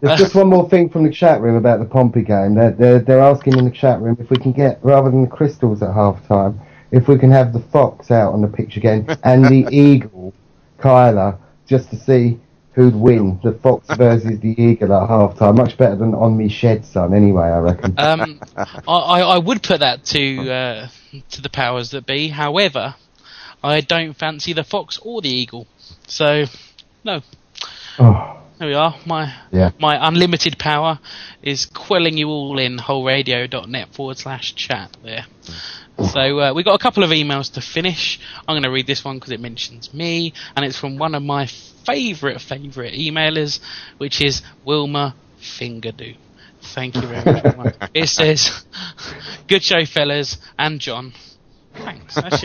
There's just one more thing from the chat room about the Pompey game. They're, they're, they're asking in the chat room if we can get, rather than the crystals at half time, if we can have the fox out on the pitch again and the eagle, Kyler, just to see who'd win, the fox versus the eagle at half time. Much better than on me shed, son, anyway, I reckon. Um, I, I, I would put that to uh, to the powers that be. However, I don't fancy the fox or the eagle. So, no. Oh, There we are. My Yeah. my unlimited power is quelling you all in wholeradio.net forward slash chat there. So uh, we got a couple of emails to finish. I'm going to read this one because it mentions me, and it's from one of my favourite favourite emailers, which is Wilma Fingerdo. Thank you very much. Wilma. it says, "Good show, fellas, and John." Thanks. That's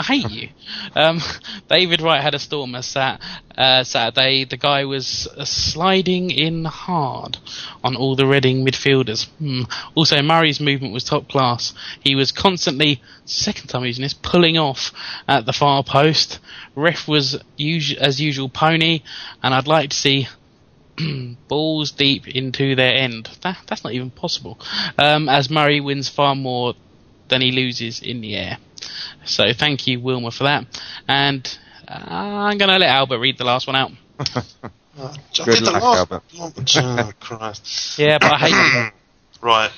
I hate you. Um, David Wright had a stormer sat uh, Saturday. The guy was uh, sliding in hard on all the Reading midfielders. Hmm. Also, Murray's movement was top class. He was constantly, second time using this, pulling off at the far post. Ref was us- as usual pony, and I'd like to see balls deep into their end. That, that's not even possible. Um, as Murray wins far more than he loses in the air. So thank you, Wilma, for that. And uh, I'm going to let Albert read the last one out. Uh, Good luck, Albert. oh, Christ. Yeah, but I hate you. Right.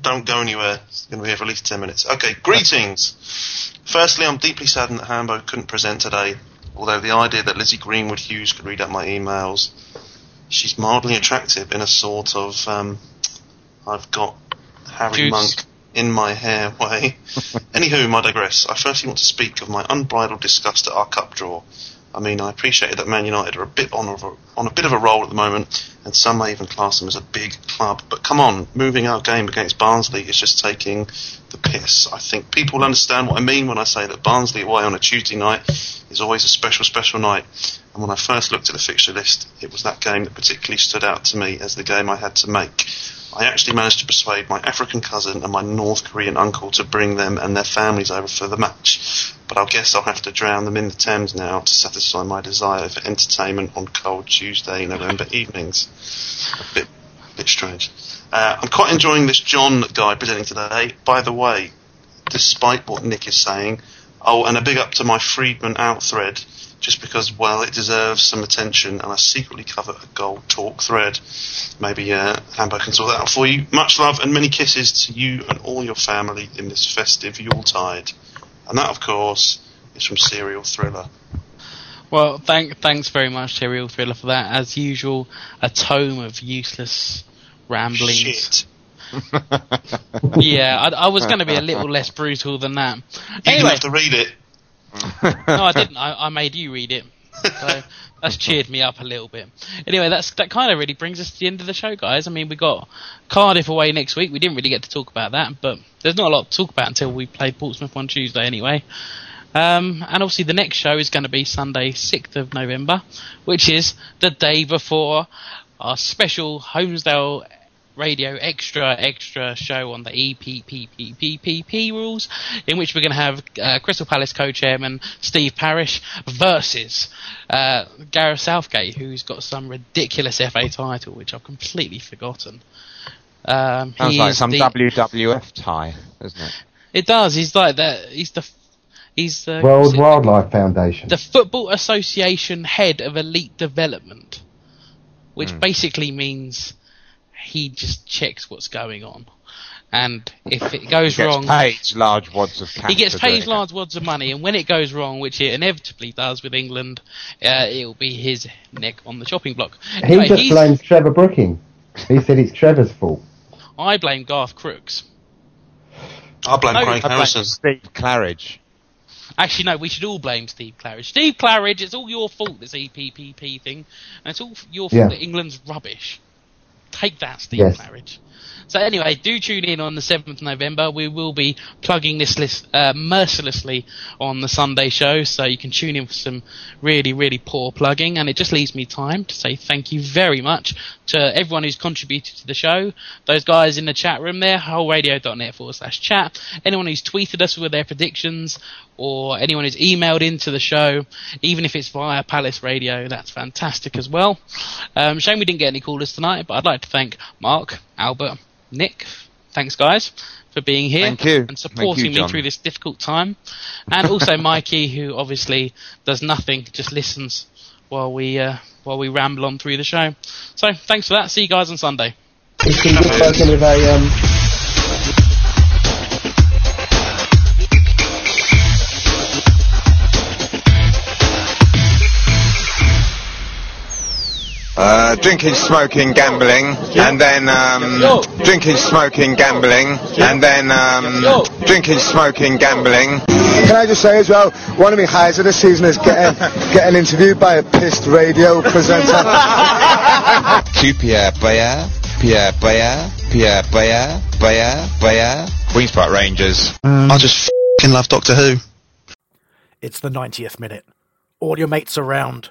Don't go anywhere. It's going to be here for at least 10 minutes. Okay, greetings. Firstly, I'm deeply saddened that Hambo couldn't present today, although the idea that Lizzie Greenwood Hughes could read out my emails, she's mildly attractive in a sort of, um, I've got Harry Juice. Monk in my hair way. Anywho, I digress. I firstly want to speak of my unbridled disgust at our cup draw. I mean, I appreciate that Man United are a bit on, a, on a bit of a roll at the moment, and some may even class them as a big club. But come on, moving our game against Barnsley is just taking the piss. I think people understand what I mean when I say that Barnsley away on a Tuesday night is always a special, special night. And when I first looked at the fixture list, it was that game that particularly stood out to me as the game I had to make. I actually managed to persuade my African cousin and my North Korean uncle to bring them and their families over for the match. But I guess I'll have to drown them in the Thames now to satisfy my desire for entertainment on cold Tuesday, November evenings. A bit, bit strange. Uh, I'm quite enjoying this John guy presenting today. By the way, despite what Nick is saying, oh, and a big up to my Freedman out thread, just because, well, it deserves some attention, and I secretly cover a gold talk thread. Maybe uh, Hambo can sort that out for you. Much love and many kisses to you and all your family in this festive Yuletide. And that, of course, is from Serial Thriller. Well, thank, thanks very much, Serial Thriller, for that. As usual, a tome of useless ramblings. Shit. yeah, I, I was going to be a little less brutal than that. You Anyway, have to read it. No, I didn't. I, I made you read it. So that's cheered me up a little bit. Anyway, that's that kind of really brings us to the end of the show, guys. I mean, we got Cardiff away next week. We didn't really get to talk about that, but there's not a lot to talk about until we play Portsmouth on Tuesday, anyway. Um, and obviously, the next show is going to be Sunday, 6th of November, which is the day before our special Holmesdale Radio Extra Extra show on the E EPPPPP rules, in which we're going to have uh, Crystal Palace co-chairman Steve Parish versus uh, Gareth Southgate, who's got some ridiculous FA title, which I've completely forgotten. Um, Sounds he like is some the- WWF tie, doesn't it? It does. He's like that. He's the. He's the. World Wildlife Foundation. the Football Association head of elite development, which Hmm. basically means he just checks what's going on, and if it goes He gets wrong, paid large wads of he gets paid large wads of money, and when it goes wrong, which it inevitably does with England, uh, it'll be his neck on the chopping block. He Anyway, just blames Trevor Brooking. He said it's Trevor's fault. I blame Garth Crooks. I blame No, Craig I blame- Harrison. Steve Claridge. Actually, no, we should all blame Steve Claridge. Steve Claridge, it's all your fault, this E EPPP thing. And it's all your fault Yeah. that England's rubbish. Take that, Steve Yes. Claridge. So anyway, do tune in on the 7th of November. We will be plugging this list uh, mercilessly on the Sunday show, so you can tune in for some really, really poor plugging. And it just leaves me time to say thank you very much to everyone who's contributed to the show. Those guys in the chat room there, wholeradio.net forward slash chat. Anyone who's tweeted us with their predictions, or anyone who's emailed into the show, even if it's via Palace Radio, that's fantastic as well. Um, shame we didn't get any callers tonight, but I'd like to thank Mark, Albert, Nick. Thanks, guys, for being here Thank you. and supporting Thank you, me through this difficult time. And also Mikey, who obviously does nothing, just listens while we uh, while we ramble on through the show. So thanks for that. See you guys on Sunday. It's been good working with um, Uh, drinking, smoking, gambling, and then um, drinking, smoking, gambling, and then um, drinking, smoking, gambling. Can I just say as well, one of my highs of the season is getting getting interviewed by a pissed radio presenter. To Pierre Bayer, Pierre Bayer, Pierre Bayer, Bayer, Bayer, Queen's Park Rangers. I just f***ing love Doctor Who. It's the 90th minute. All your mates around.